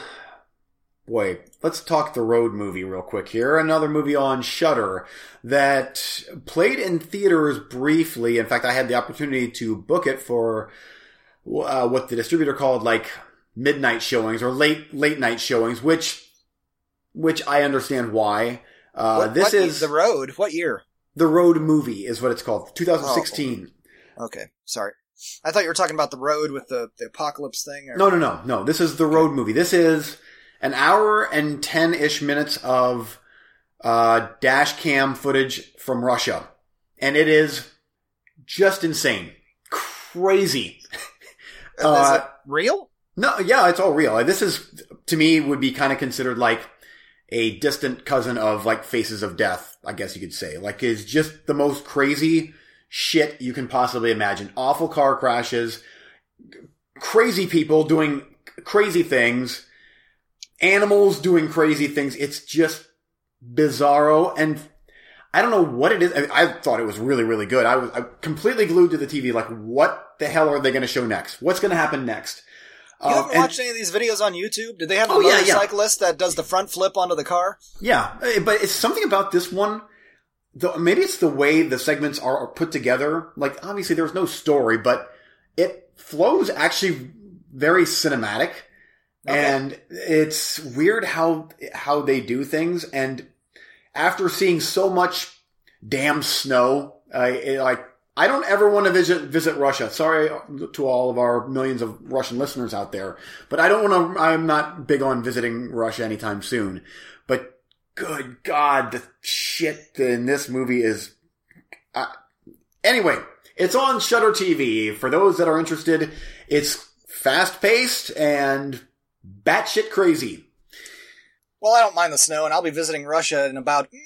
boy, let's talk the Road movie real quick here. Another movie on Shudder that played in theaters briefly. In fact, I had the opportunity to book it for uh, what the distributor called like midnight showings or late late night showings, which which I understand why. Uh, What- this what- is the road. What year? the Road movie is what it's called, 2016. Okay, sorry. I thought you were talking about the road with the, the apocalypse thing. Or... No, no, no, no. This is the road movie. This is an hour and 10 ish minutes of uh, dash cam footage from Russia. And it is just insane. Crazy. is uh, it real? No, yeah, it's all real. This is, to me, would be kind of considered like a distant cousin of like Faces of Death, I guess you could say. Like, it's just the most crazy shit you can possibly imagine. Awful car crashes, crazy people doing crazy things, animals doing crazy things. It's just bizarro and I don't know what it is. I, I thought it was really, really good. I was I completely glued to the TV. Like, what the hell are they going to show next? What's going to happen next? You Uh, haven't and- watched any of these videos on YouTube? Did they have a Oh, yeah, yeah. motorcyclist that does the front flip onto the car? Yeah, eh, but it's something about this one. The, maybe it's the way the segments are put together. Like, obviously, there's no story, but it flows actually very cinematic, Okay. and it's weird how how they do things. And after seeing so much damn snow, like I don't ever want to visit visit Russia. Sorry to all of our millions of Russian listeners out there, but I don't want to. I'm not big on visiting Russia anytime soon. But good God, the shit in this movie is. Uh, anyway, it's on Shudder TV. For those that are interested, it's fast paced and batshit crazy. Well, I don't mind the snow, and I'll be visiting Russia in about mm,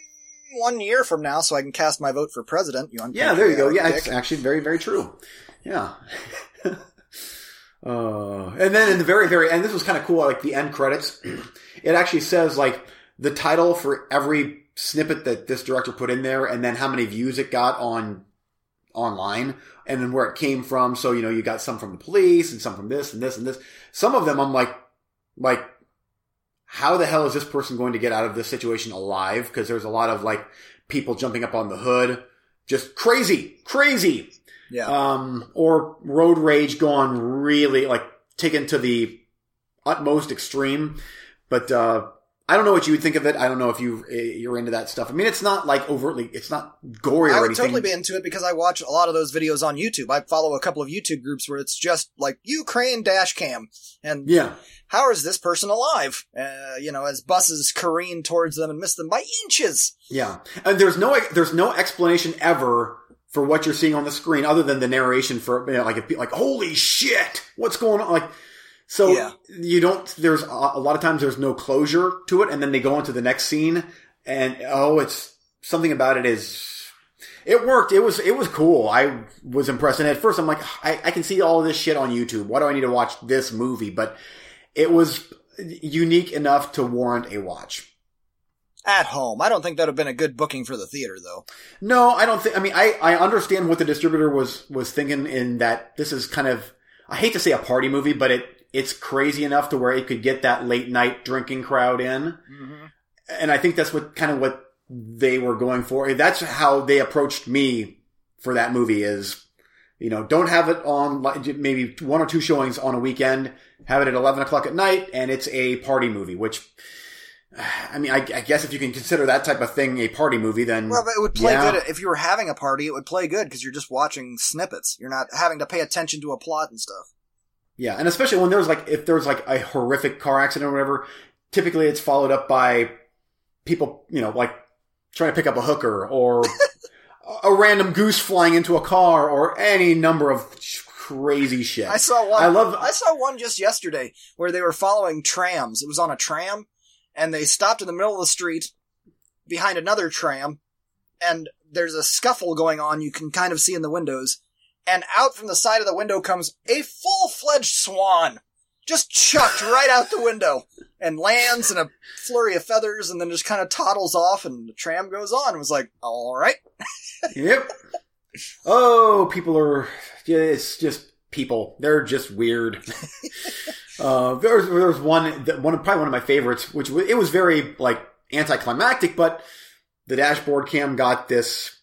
one year from now, so I can cast my vote for president. You Yeah, there you go. Yeah, dick. it's actually very, very true. Yeah. uh, and then in the very, very end, this was kind of cool. Like the end credits, it actually says like the title for every snippet that this director put in there, and then how many views it got on online, and then where it came from. So you know, you got some from the police, and some from this, and this, and this. Some of them, I'm like, like, how the hell is this person going to get out of this situation alive? Because there's a lot of like people jumping up on the hood just crazy, crazy. Yeah. Um, or road rage gone really like taken to the utmost extreme. But uh, I don't know what you would think of it. I don't know if you eh, you're into that stuff. I mean, it's not like overtly, it's not gory or anything. I would anything. totally be into it because I watch a lot of those videos on YouTube. I follow a couple of YouTube groups where it's just like Ukraine dash cam and yeah, how is this person alive? Uh, you know, as buses careen towards them and miss them by inches. yeah. And there's no there's no explanation ever for what you're seeing on the screen other than the narration for you know, like like holy shit, what's going on? Like so Yeah. you don't. There's a, lot of times there's no closure to it, and then they go into the next scene, and oh, it's something about it is it worked. It was it was cool. I was impressed. And at first, I'm like, I, I can see all this shit on YouTube. Why do I need to watch this movie? But it was unique enough to warrant a watch. At home. I don't think that would have been a good booking for the theater, though. No, I don't think. I mean, I I understand what the distributor was was thinking in that this is kind of. I hate to say a party movie, but it it's crazy enough to where it could get that late night drinking crowd in. Mm-hmm. And I think that's what kind of what they were going for. That's how they approached me for that movie is, you know, don't have it on maybe one or two showings on a weekend, have it at 11 o'clock at night, and it's a party movie, which, I mean, I, I guess if you can consider that type of thing a party movie, then. Well, but it would play yeah. good if you were having a party. It would play good because you're just watching snippets. You're not having to pay attention to a plot and stuff. Yeah, and especially when there's like if there's like a horrific car accident or whatever, typically it's followed up by people, you know, like trying to pick up a hooker or a random goose flying into a car or any number of crazy shit. I saw one. I love- I saw one just yesterday where they were following trams. It was on a tram, and they stopped in the middle of the street behind another tram, and there's a scuffle going on. You can kind of see in the windows, and out from the side of the window comes a full-fledged swan, just chucked right out the window, and lands in a flurry of feathers, and then just kind of toddles off, and the tram goes on. It was like, all right. Yep. Oh, people are. It's just people. They're just weird. uh, there's there's one that- one probably one of my favorites, which it was very like anticlimactic, but the dashboard cam got this.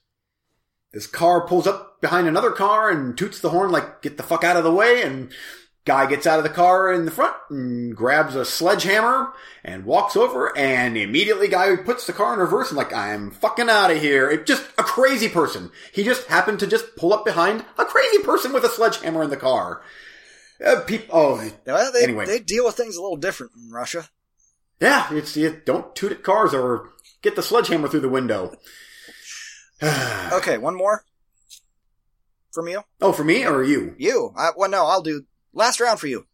This car pulls up behind another car and toots the horn like "Get the fuck out of the way!" and guy gets out of the car in the front and grabs a sledgehammer and walks over and immediately guy puts the car in reverse and like I'm fucking out of here. It just a crazy person. He just happened to just pull up behind a crazy person with a sledgehammer in the car. Uh, peop- oh Well, they, Anyway. they deal with things a little different in Russia. yeah, it's it, don't toot at cars or get the sledgehammer through the window. Okay, one more from you. oh, for me or you? You. I, well, no, I'll do last round for you.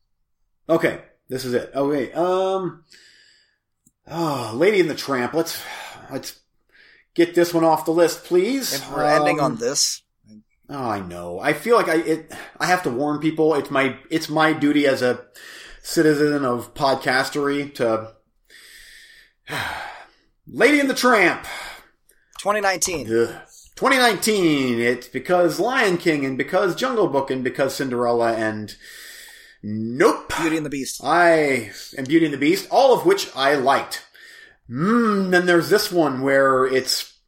Okay, this is it. Okay, um, oh, Lady and the Tramp. Let's let's get this one off the list, please. And we're ending Um, on this. Oh, I know. I feel like I it. I have to warn people. It's my it's my duty as a citizen of podcastery to. Lady and the Tramp. 2019. Ugh. 2019. It's because Lion King and because Jungle Book and because Cinderella and nope. Beauty and the Beast. I and Beauty and the Beast, all of which I liked. Mm, then there's this one where it's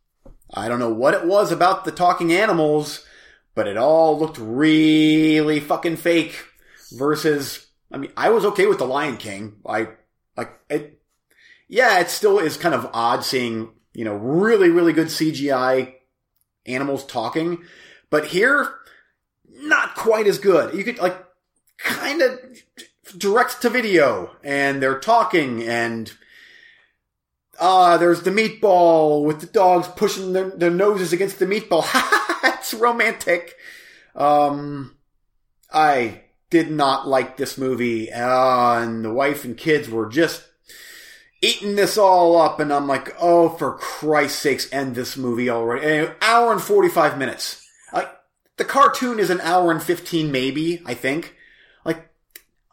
I don't know what it was about the talking animals, but it all looked really fucking fake. Versus, I mean, I was okay with the Lion King. I like it. Yeah, it still is kind of odd seeing you know really really good CGI animals talking, but here not quite as good. You could like kind of direct to video and they're talking and ah there's the meatball with the dogs pushing their, their noses against the meatball it's romantic um i did not like this movie uh, and the wife and kids were just eating this all up and i'm like oh for christ's sakes end this movie already an hour and 45 minutes like the cartoon is an hour and 15 maybe i think like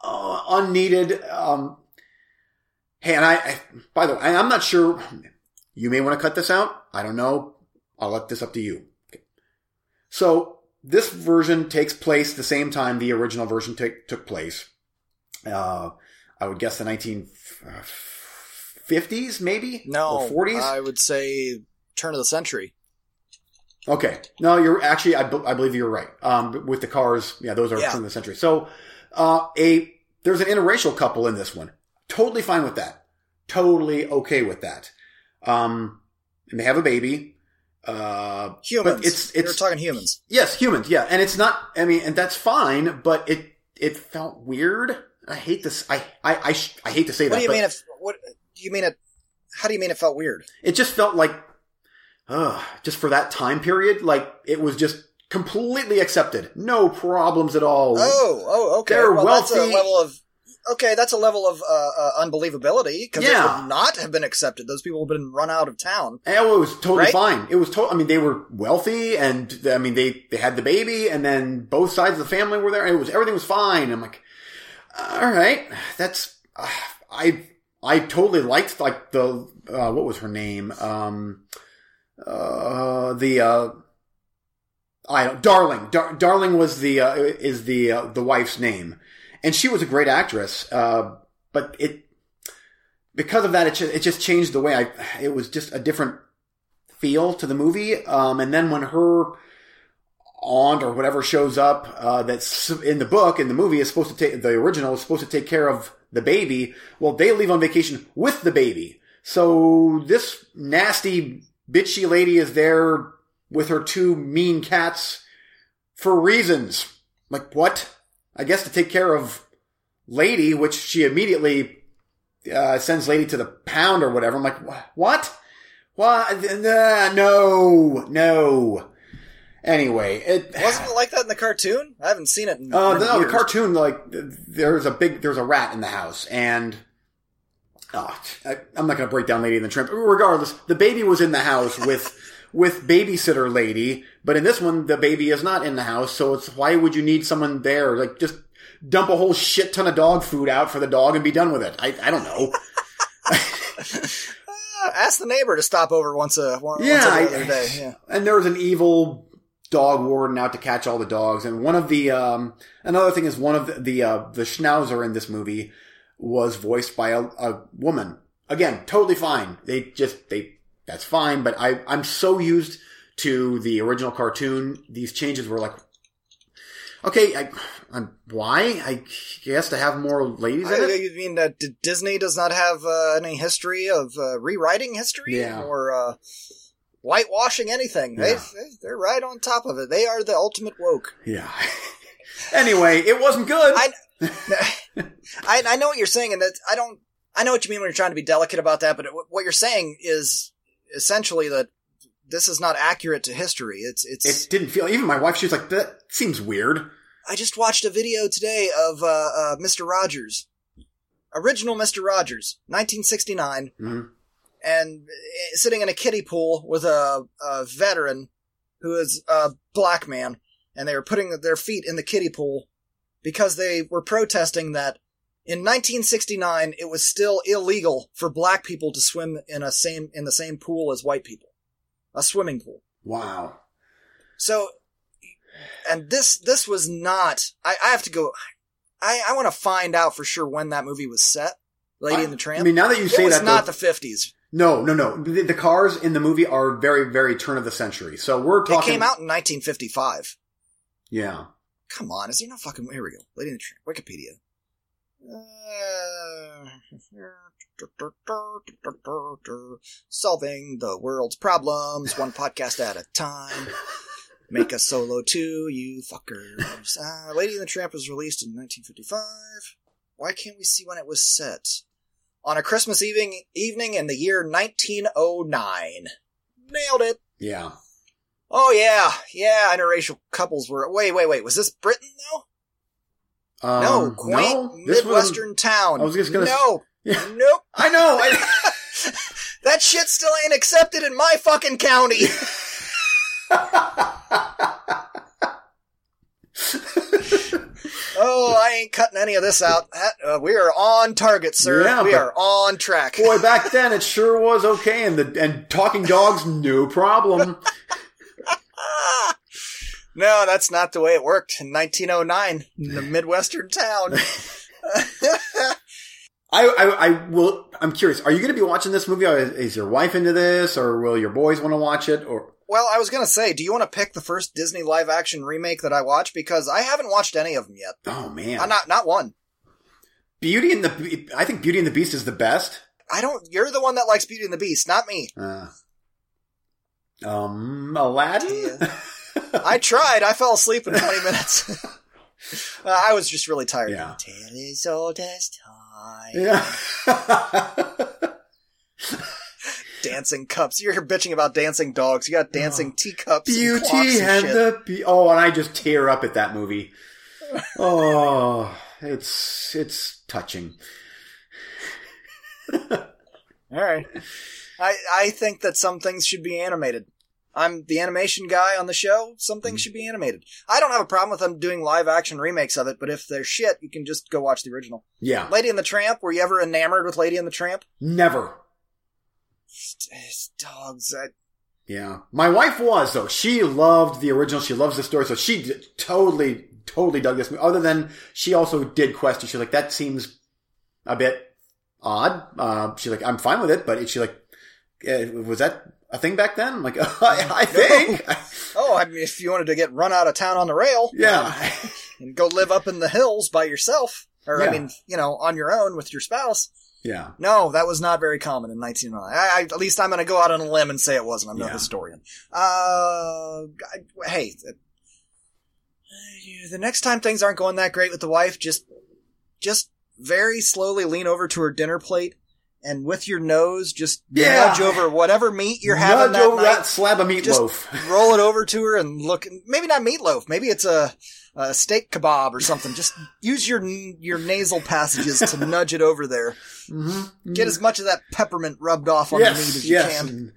uh, unneeded. Um, hey, and I, I, by the way, I'm not sure. You may want to cut this out. I don't know. I'll let this up to you. Okay. So this version takes place the same time the original version take, took place. Uh, I would guess the 1950s, maybe No. or 40s. I would say turn of the century. Okay. No, you're actually, I, I believe you're right. Um, with the cars, yeah, those are Yeah. from the century. So, uh, a, there's an interracial couple in this one. Totally fine with that. Totally okay with that. Um, and they have a baby. Uh, Humans. But it's, We're it's, talking humans. yes, humans, yeah. And it's not, I mean, and that's fine, but it, it felt weird. I hate this. I, I, I, I hate to say that. What do you mean if, what, do you mean it, how do you mean it felt weird? it just felt like, uh, just for that time period, like it was just completely accepted. No problems at all. Oh, oh, okay. They're well, that's a wealthy. level of, okay, that's a level of uh, uh, unbelievability because it would not have been accepted. Those people have been run out of town. And it was totally Right? fine. It was to- I mean, they were wealthy and I mean, they, they had the baby and then both sides of the family were there. It was, everything was fine. I'm like, all right, that's, uh, I, I totally liked like the, uh, what was her name? Um, uh, the, uh, I don't, Darling. Dar- Darling was the, uh, is the, uh, the wife's name. And she was a great actress. Uh, but it, because of that, it just, it just changed the way I, it was just a different feel to the movie. Um, and then when her aunt or whatever shows up, uh, that's in the book, in the movie is supposed to take, the original is supposed to take care of the baby. Well, they leave on vacation with the baby. So this nasty, bitchy lady is there with her two mean cats for reasons. Like what? I guess to take care of Lady, which she immediately uh, sends Lady to the pound or whatever. I'm like, what? What? Uh, no, no. Anyway, it Wasn't it like that in the cartoon? I haven't seen it. In, uh, no, the cartoon, like, there's a big, there's a rat in the house, and, oh, I, I'm not gonna break down Lady and the Tramp. Regardless, the baby was in the house with, with babysitter lady, but in this one, the baby is not in the house, so it's, why would you need someone there? Like, just dump a whole shit ton of dog food out for the dog and be done with it. I, I don't know. Uh, ask the neighbor to stop over once a Yeah, once every other day. Yeah. and there was an evil dog warden out to catch all the dogs. And one of the um, another thing is one of the the, uh, the schnauzer in this movie was voiced by a, a woman. Again, totally fine. They just they that's fine. But I I'm so used to the original cartoon. These changes were like. Okay, I, I'm, why? I guess to have more ladies in I, it. you mean that Disney does not have uh, any history of uh, rewriting history Yeah. or uh, whitewashing anything? Yeah. they they're right on top of it. They are the ultimate woke. Yeah. anyway, it wasn't good. I- I, I know what you're saying, and that I don't. I know what you mean when you're trying to be delicate about that, but it, what you're saying is essentially that this is not accurate to history. It's it's. it didn't feel. Even my wife, she was like, "That seems weird." I just watched a video today of uh, uh, Mr. Rogers, original Mr. Rogers, 1969, Mhm. And uh, sitting in a kiddie pool with a, a veteran who is a black man, and they were putting their feet in the kiddie pool because they were protesting that in 1969 it was still illegal for black people to swim in a same in the same pool as white people, a swimming pool. Wow. So, and this this was not. I, I have to go. I I want to find out for sure when that movie was set. Lady in the Tramp. I mean, now that you it say was that, not though- the fifties. No, no, no. The, the cars in the movie are very, very turn of the century. So we're talking. It came out in 1955. Yeah. Come on, is there no fucking? Here we go. Lady in the Tramp. Wikipedia. Uh, solving the world's problems one podcast at a time. Make a solo too, you fuckers. Uh, Lady and the Tramp was released in 1955. Why can't we see when it was set? On a Christmas evening, evening in the year 1909. Nailed it. Yeah. Oh yeah, yeah. Interracial couples were. Wait, wait, wait. Was this Britain though? Um, no, quaint no, this was- midwestern town. I was just gonna- No, Yeah. nope. I know. I, that shit still ain't accepted in my fucking county. oh, I ain't cutting any of this out. That, uh, we are on target, sir. Yeah, we are on track. boy, back then it sure was okay, and the and talking dogs, no problem. No, that's not the way it worked in 1909 in the midwestern town. I, I, I will. I'm curious. Are you going to be watching this movie? Is, is your wife into this, or will your boys want to watch it? Or Well, I was gonna say, do you want to pick the first Disney live action remake that I watched? Because I haven't watched any of them yet. oh man, Uh, not not one. Beauty and the. I think Beauty and the Beast is the best. I don't. You're the one that likes Beauty and the Beast, not me. Uh, um, Aladdin. I tried. I fell asleep in 20 minutes. uh, I was just really tired. Yeah. Tale is old as time. yeah. Dancing cups. You're bitching about dancing dogs. You got dancing oh. teacups. Beauty and and the Be- oh, and I just tear up at that movie. Oh, it's it's touching. All right. I I think that some things should be animated. I'm the animation guy on the show. Some things mm-hmm. should be animated. I don't have a problem with them doing live action remakes of it, but if they're shit, you can just go watch the original. Yeah, Lady and the Tramp. Were you ever enamored with Lady and the Tramp? never. It's dogs. I, Yeah, my wife was though. She loved the original. She loves the story, so she d- totally, totally dug this movie. Other than she also did question. She's like, that seems a bit odd. Uh, she's like, I'm fine with it, but she's like, eh, was that a thing back then? I'm like, I, I think, oh, I mean, if you wanted to get run out of town on the rail, yeah, and go live up in the hills by yourself, or I mean, you know, on your own with your spouse. Yeah. No, that was not very common in 1909. I, at least I'm going to go out on a limb and say it wasn't. I'm no Yeah. historian. Uh, I- hey, the next time things aren't going that great with the wife, just, just very slowly lean over to her dinner plate and with your nose, just Yeah. nudge over whatever meat you're having that over night. that slab of meatloaf. roll it over to her and look. Maybe not meatloaf. Maybe it's a, a steak kebab or something. Just use your your nasal passages to nudge it over there. mm-hmm. Get as much of that peppermint rubbed off on the meat yes, as you yes. can.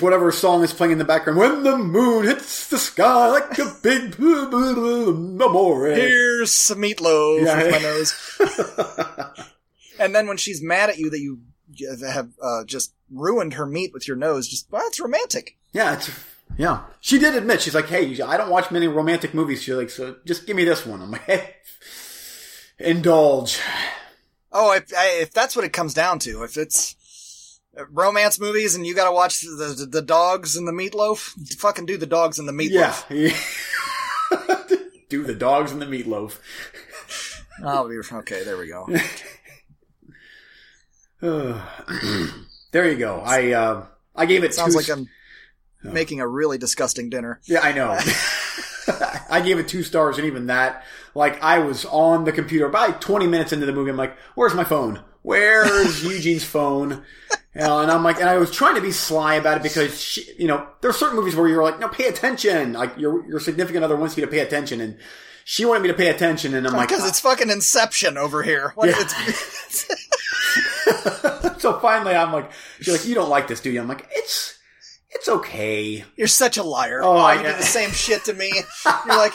Whatever song is playing in the background, when the moon hits the sky like a big amore. Here's some meatloaf Yeah. with my nose. And then when she's mad at you that you have uh, just ruined her meat with your nose, just well, that's romantic. Yeah, it's yeah. She did admit she's like, "Hey, I don't watch many romantic movies." She's like, "So just give me this one." I'm like, "Hey, indulge." Oh, if, if that's what it comes down to, if it's romance movies and you got to watch the, the the dogs and the meatloaf, fucking do the dogs and the meatloaf. Yeah. Do the dogs and the meatloaf. Oh, okay, there we go. there you go. I uh, I gave it Sounds two. like I'm making a really disgusting dinner. yeah, I know. I gave it two stars, and even that, like, I was on the computer by 20 minutes into the movie. I'm like, "Where's my phone? Where's Eugene's phone?" You know, and I'm like, and I was trying to be sly about it because, she, you know, there are certain movies where you're like, no, pay attention. Like, your your significant other wants you to pay attention, and she wanted me to pay attention, and I'm like, Because ah. it's fucking Inception over here. What, Yeah. so finally, I'm like, she's like, you don't like this, do you? I'm like, it's it's okay. you're such a liar. Oh, I you do the same shit to me. You're like,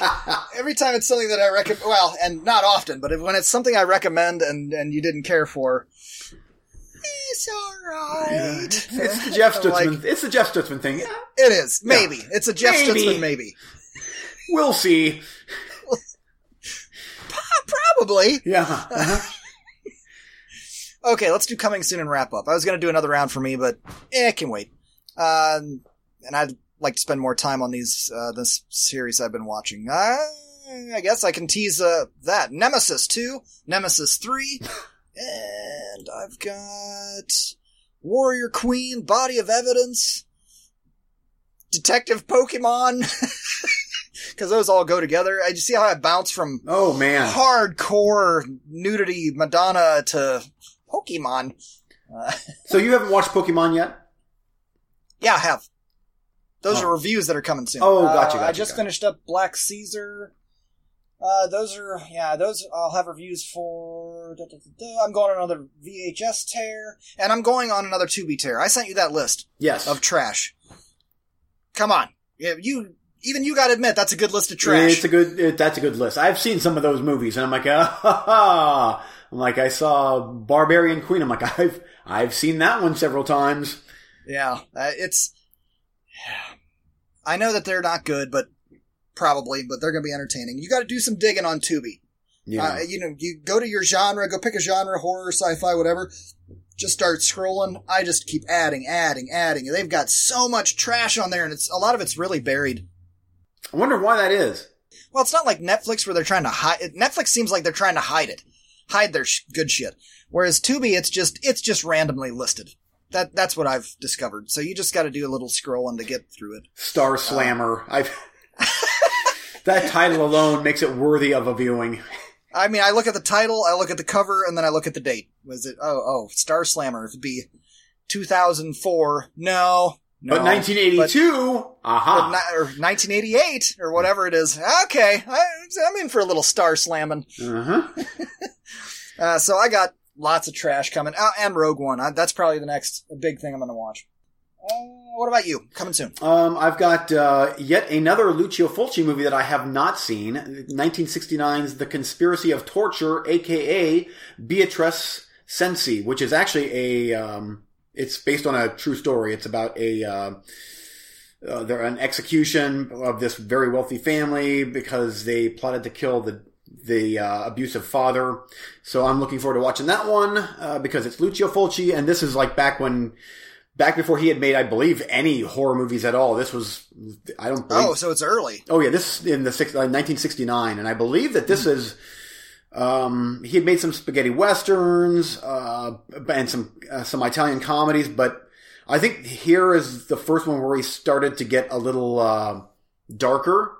every time it's something that I recommend, well, and not often, but when it's something I recommend and, and you didn't care for, it's alright. It's the Jeff I'm like, Stutzman. it's the Jeff Stutzman thing. Yeah, It is. Maybe. It's a Jeff Maybe. Stutzman maybe. we'll see. Probably. Yeah. uh-huh. Okay, let's do coming soon and wrap up. I was going to do another round for me, but eh, it can wait. Um, and I'd like to spend more time on these uh, this series I've been watching. Uh, I guess I can tease uh, that Nemesis two, Nemesis three, and I've got Warrior Queen, Body of Evidence, Detective Pokemon, because those all go together. I just see how I bounce from Oh man. hardcore nudity Madonna to Pokemon. Uh, So you haven't watched Pokemon yet? Yeah, I have. Those Oh. are reviews that are coming soon. Oh, gotcha, Uh, I just gotcha. finished up Black Caesar. Uh, those are yeah, those I'll have reviews for. da, da, da. I'm going on another VHS tear, and I'm going on another Tubi tear. I sent you that list Yes. of trash. Come on, yeah, you even you got to admit that's a good list of trash. It's a good. It, that's a good list. I've seen some of those movies, and I'm like, ah, ha, ha. I'm like, I saw Barbarian Queen. I'm like, I've I've seen that one several times. Yeah, uh, it's. I know that they're not good, but probably, but they're going to be entertaining. You got to do some digging on Tubi. Yeah. Uh, you know, you go to your genre, go pick a genre, horror, sci-fi, whatever. Just start scrolling. I just keep adding, adding, adding. They've got so much trash on there, and it's a lot of it's really buried. I wonder why that is. Well, it's not like Netflix where they're trying to hide. Netflix seems like they're trying to hide it, hide their sh- good shit. Whereas Tubi, it's just it's just randomly listed. That that's what I've discovered. So you just got to do a little scrolling to get through it. Star Slammer. I've. that title alone makes it worthy of a viewing. I mean, I look at the title, I look at the cover, and then I look at the date. Was it? Oh, oh, Star Slammer. It'd be 2004. No, No, but 1982, but aha. ni- or 1988 or whatever it is. Okay, I, I'm in for a little star slamming. uh-huh. Uh, so I got lots of trash coming. Uh, and Rogue One. Uh, that's probably the next big thing I'm going to watch. Uh, what about you? Coming soon. Um, I've got uh, yet another Lucio Fulci movie that I have not seen. 1969's The Conspiracy of Torture, aka Beatrice Cenci, which is actually a. Um, it's based on a true story. It's about a. Uh, uh, there an execution of this very wealthy family because they plotted to kill the the uh, abusive father. So I'm looking forward to watching that one uh, because it's Lucio Fulci, and this is like back when back before he had made, I believe, any horror movies at all. This was, I don't believe. Oh, so it's early. Oh yeah, this is in the six, uh, 1969, and I believe that this is. Um, he had made some spaghetti westerns uh, and some uh, some Italian comedies, but I think here is the first one where he started to get a little uh, darker.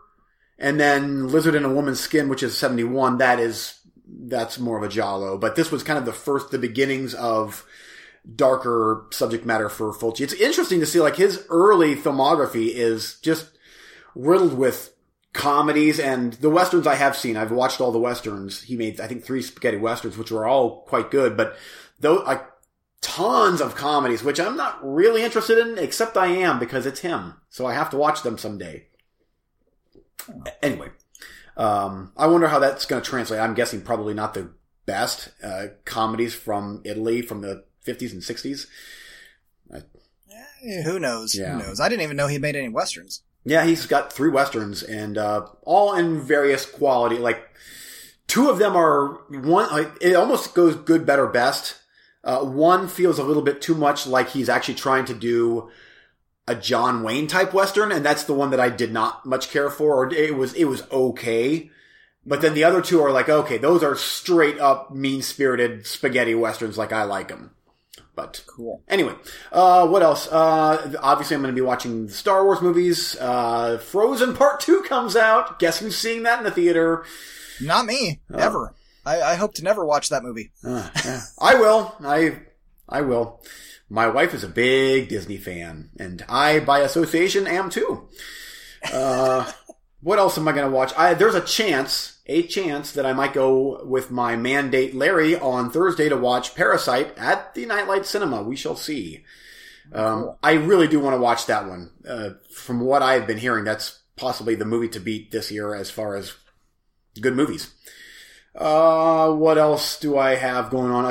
And then Lizard in a Woman's Skin, which is 71, that is that's more of a giallo. But this was kind of the first, the beginnings of darker subject matter for Fulci. It's interesting to see like his early filmography is just riddled with comedies and the westerns I have seen. I've watched all the westerns. He made, I think, three spaghetti westerns, which were all quite good, but though, like, tons of comedies, which I'm not really interested in, except I am because it's him. So I have to watch them someday. Anyway, um, I wonder how that's going to translate. I'm guessing probably not the best uh, comedies from Italy from the 50s and 60s. Eh, who knows? Yeah. Who knows? I didn't even know he made any westerns. Yeah, he's got three westerns and uh, all in various quality. Like two of them are one. Like, it almost goes good, better, best. Uh, one feels a little bit too much like he's actually trying to do a John Wayne type western, and that's the one that I did not much care for, or it was it was okay. But then the other two are like, okay, those are straight up mean spirited spaghetti westerns, like I like them. But Cool. Anyway, uh, what else? Uh, obviously, I'm going to be watching the Star Wars movies. Uh, Frozen Part 2 comes out. Guess who's seeing that in the theater? Not me. Oh. Ever. I, I hope to never watch that movie. Uh, yeah. I will. I, I will. My wife is a big Disney fan, and I, by association, am too. Uh, what else am I going to watch? I, there's a chance, a chance that I might go with my mandate Larry on Thursday to watch Parasite at the Nightlight Cinema. We shall see. Um, I really do want to watch that one. Uh, from what I've been hearing, that's possibly the movie to beat this year as far as good movies. Uh, what else do I have going on?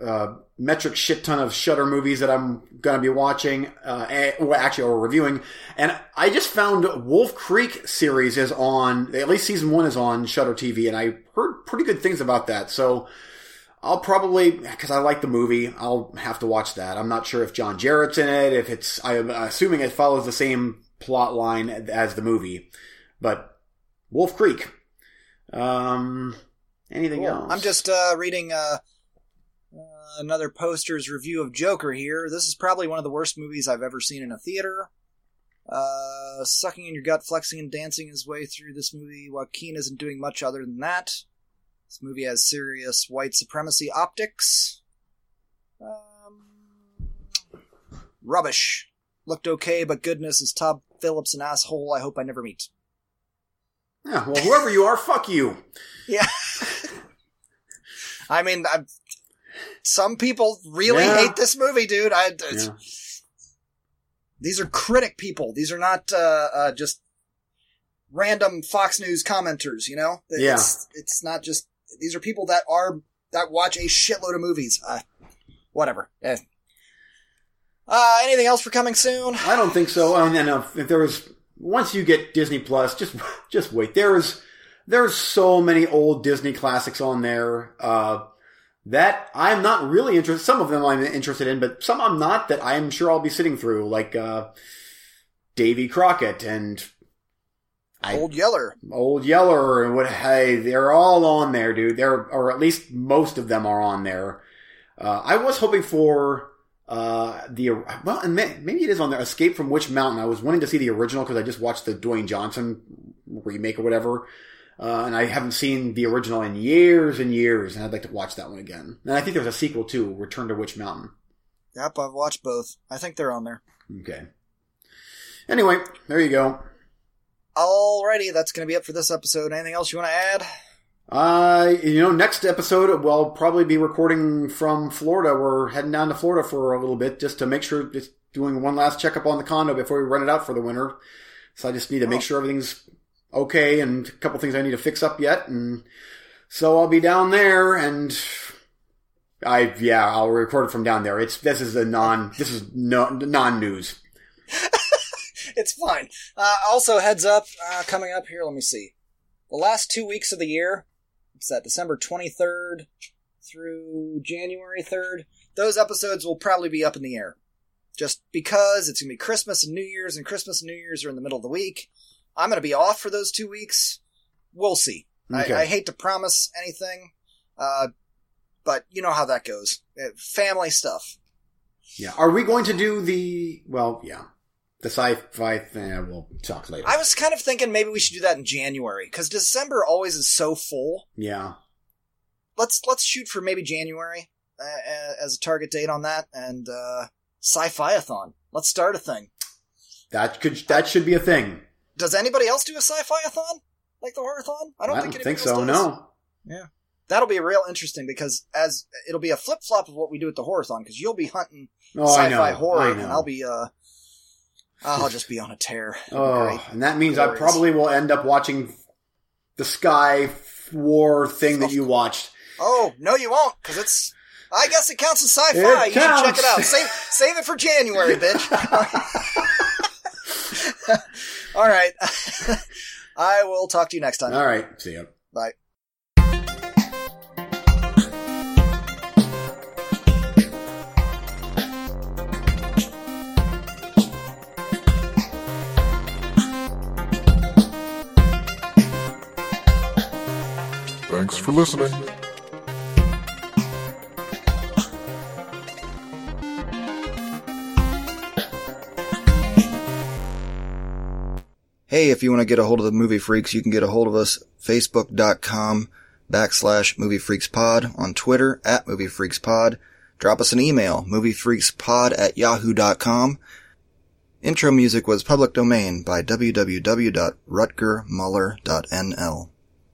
A, uh, metric shit ton of Shudder movies that I'm gonna be watching, uh, well, actually, or reviewing. And I just found Wolf Creek series is on, at least season one is on Shudder TV, and I heard pretty good things about that. So I'll probably, because I like the movie, I'll have to watch that. I'm not sure if John Jarratt's in it, if it's, I'm assuming it follows the same plot line as the movie. But Wolf Creek. Um, anything Cool. else? I'm just uh, reading uh, uh, another poster's review of Joker here. This is probably one of the worst movies I've ever seen in a theater. Uh, sucking in your gut, flexing and dancing his way through this movie. Joaquin isn't doing much other than that. This movie has serious white supremacy optics. Um, rubbish. Looked okay, but goodness, is Todd Phillips an asshole I hope I never meet. Yeah, well, whoever you are, fuck you. Yeah. I mean, i some people really Yeah. hate this movie, dude. I, it's- Yeah. These are critic people. These are not uh, uh, just random Fox News commenters. You know, Yeah. It's, it's not just. These are people that are that watch a shitload of movies. Uh, whatever. Eh. Uh, anything else for coming soon? I don't think so. And then if, if there was once you get Disney Plus, just just wait. There's there's so many old Disney classics on there uh, that I'm not really interested. Some of them I'm interested in, but some I'm not. That I'm sure I'll be sitting through, like uh, Davy Crockett and I, Old Yeller. Old Yeller and what? Hey, they're all on there, dude. They're or at least most of them are on there. Uh, I was hoping for uh, the well, and may- maybe it is on there. Escape from Witch Mountain. I was wanting to see the original because I just watched the Dwayne Johnson remake or whatever, uh, and I haven't seen the original in years and years, and I'd like to watch that one again. And I think there's a sequel too, Return to Witch Mountain. Yep, I've watched both. I think they're on there. Okay. Anyway, there you go. Alrighty, that's going to be it for this episode. Anything else you want to add? Uh, you know, next episode we'll probably be recording from Florida. We're heading down to Florida for a little bit just to make sure, just doing one last checkup on the condo before we rent it out for the winter. So I just need to make Oh. sure everything's okay and a couple things I need to fix up yet. And so I'll be down there and I, yeah, I'll record it from down there. It's, this is a non, this is no, non-news. It's fine. Uh, also, heads up, uh, coming up here, let me see. The last two weeks of the year, it's that December 23rd through January 3rd, those episodes will probably be up in the air. Just because it's going to be Christmas and New Year's, and Christmas and New Year's are in the middle of the week. I'm going to be off for those two weeks. We'll see. Okay. I, I hate to promise anything, uh, but you know how that goes. Uh, family stuff. Yeah. Are we going to do the, well, yeah, the sci-fi thing? We'll talk later. I was kind of thinking maybe we should do that in January because December always is so full. yeah. Let's let's shoot for maybe January uh, uh, as a target date on that, and uh, sci-fi-a-thon. Let's start a thing. That could, that should be a thing. Does anybody else do a sci-fi-a-thon like the horror-thon? I don't, I think, don't think so. does. No. Yeah. That'll be real interesting because as it'll be a flip flop of what we do at the horror-thon because you'll be hunting Oh, sci-fi know. horror, I and. I'll be uh, I'll just be on a tear. Oh, great. and that means I probably will end up watching the Sky War thing that you watched. Oh no, you won't, because it's. I guess it counts as sci-fi. It you should check it out. Save save it for January, bitch. All right. I will talk to you next time. All right. See ya. Bye. Thanks for listening. Hey, if you want to get a hold of the Movie Freaks, you can get a hold of us facebook.com backslash Movie Freaks Pod, on Twitter at Movie Freaks Pod. Drop us an email, moviefreakspod at yahoo.com. Intro music was public domain by www.rutgermuller.nl.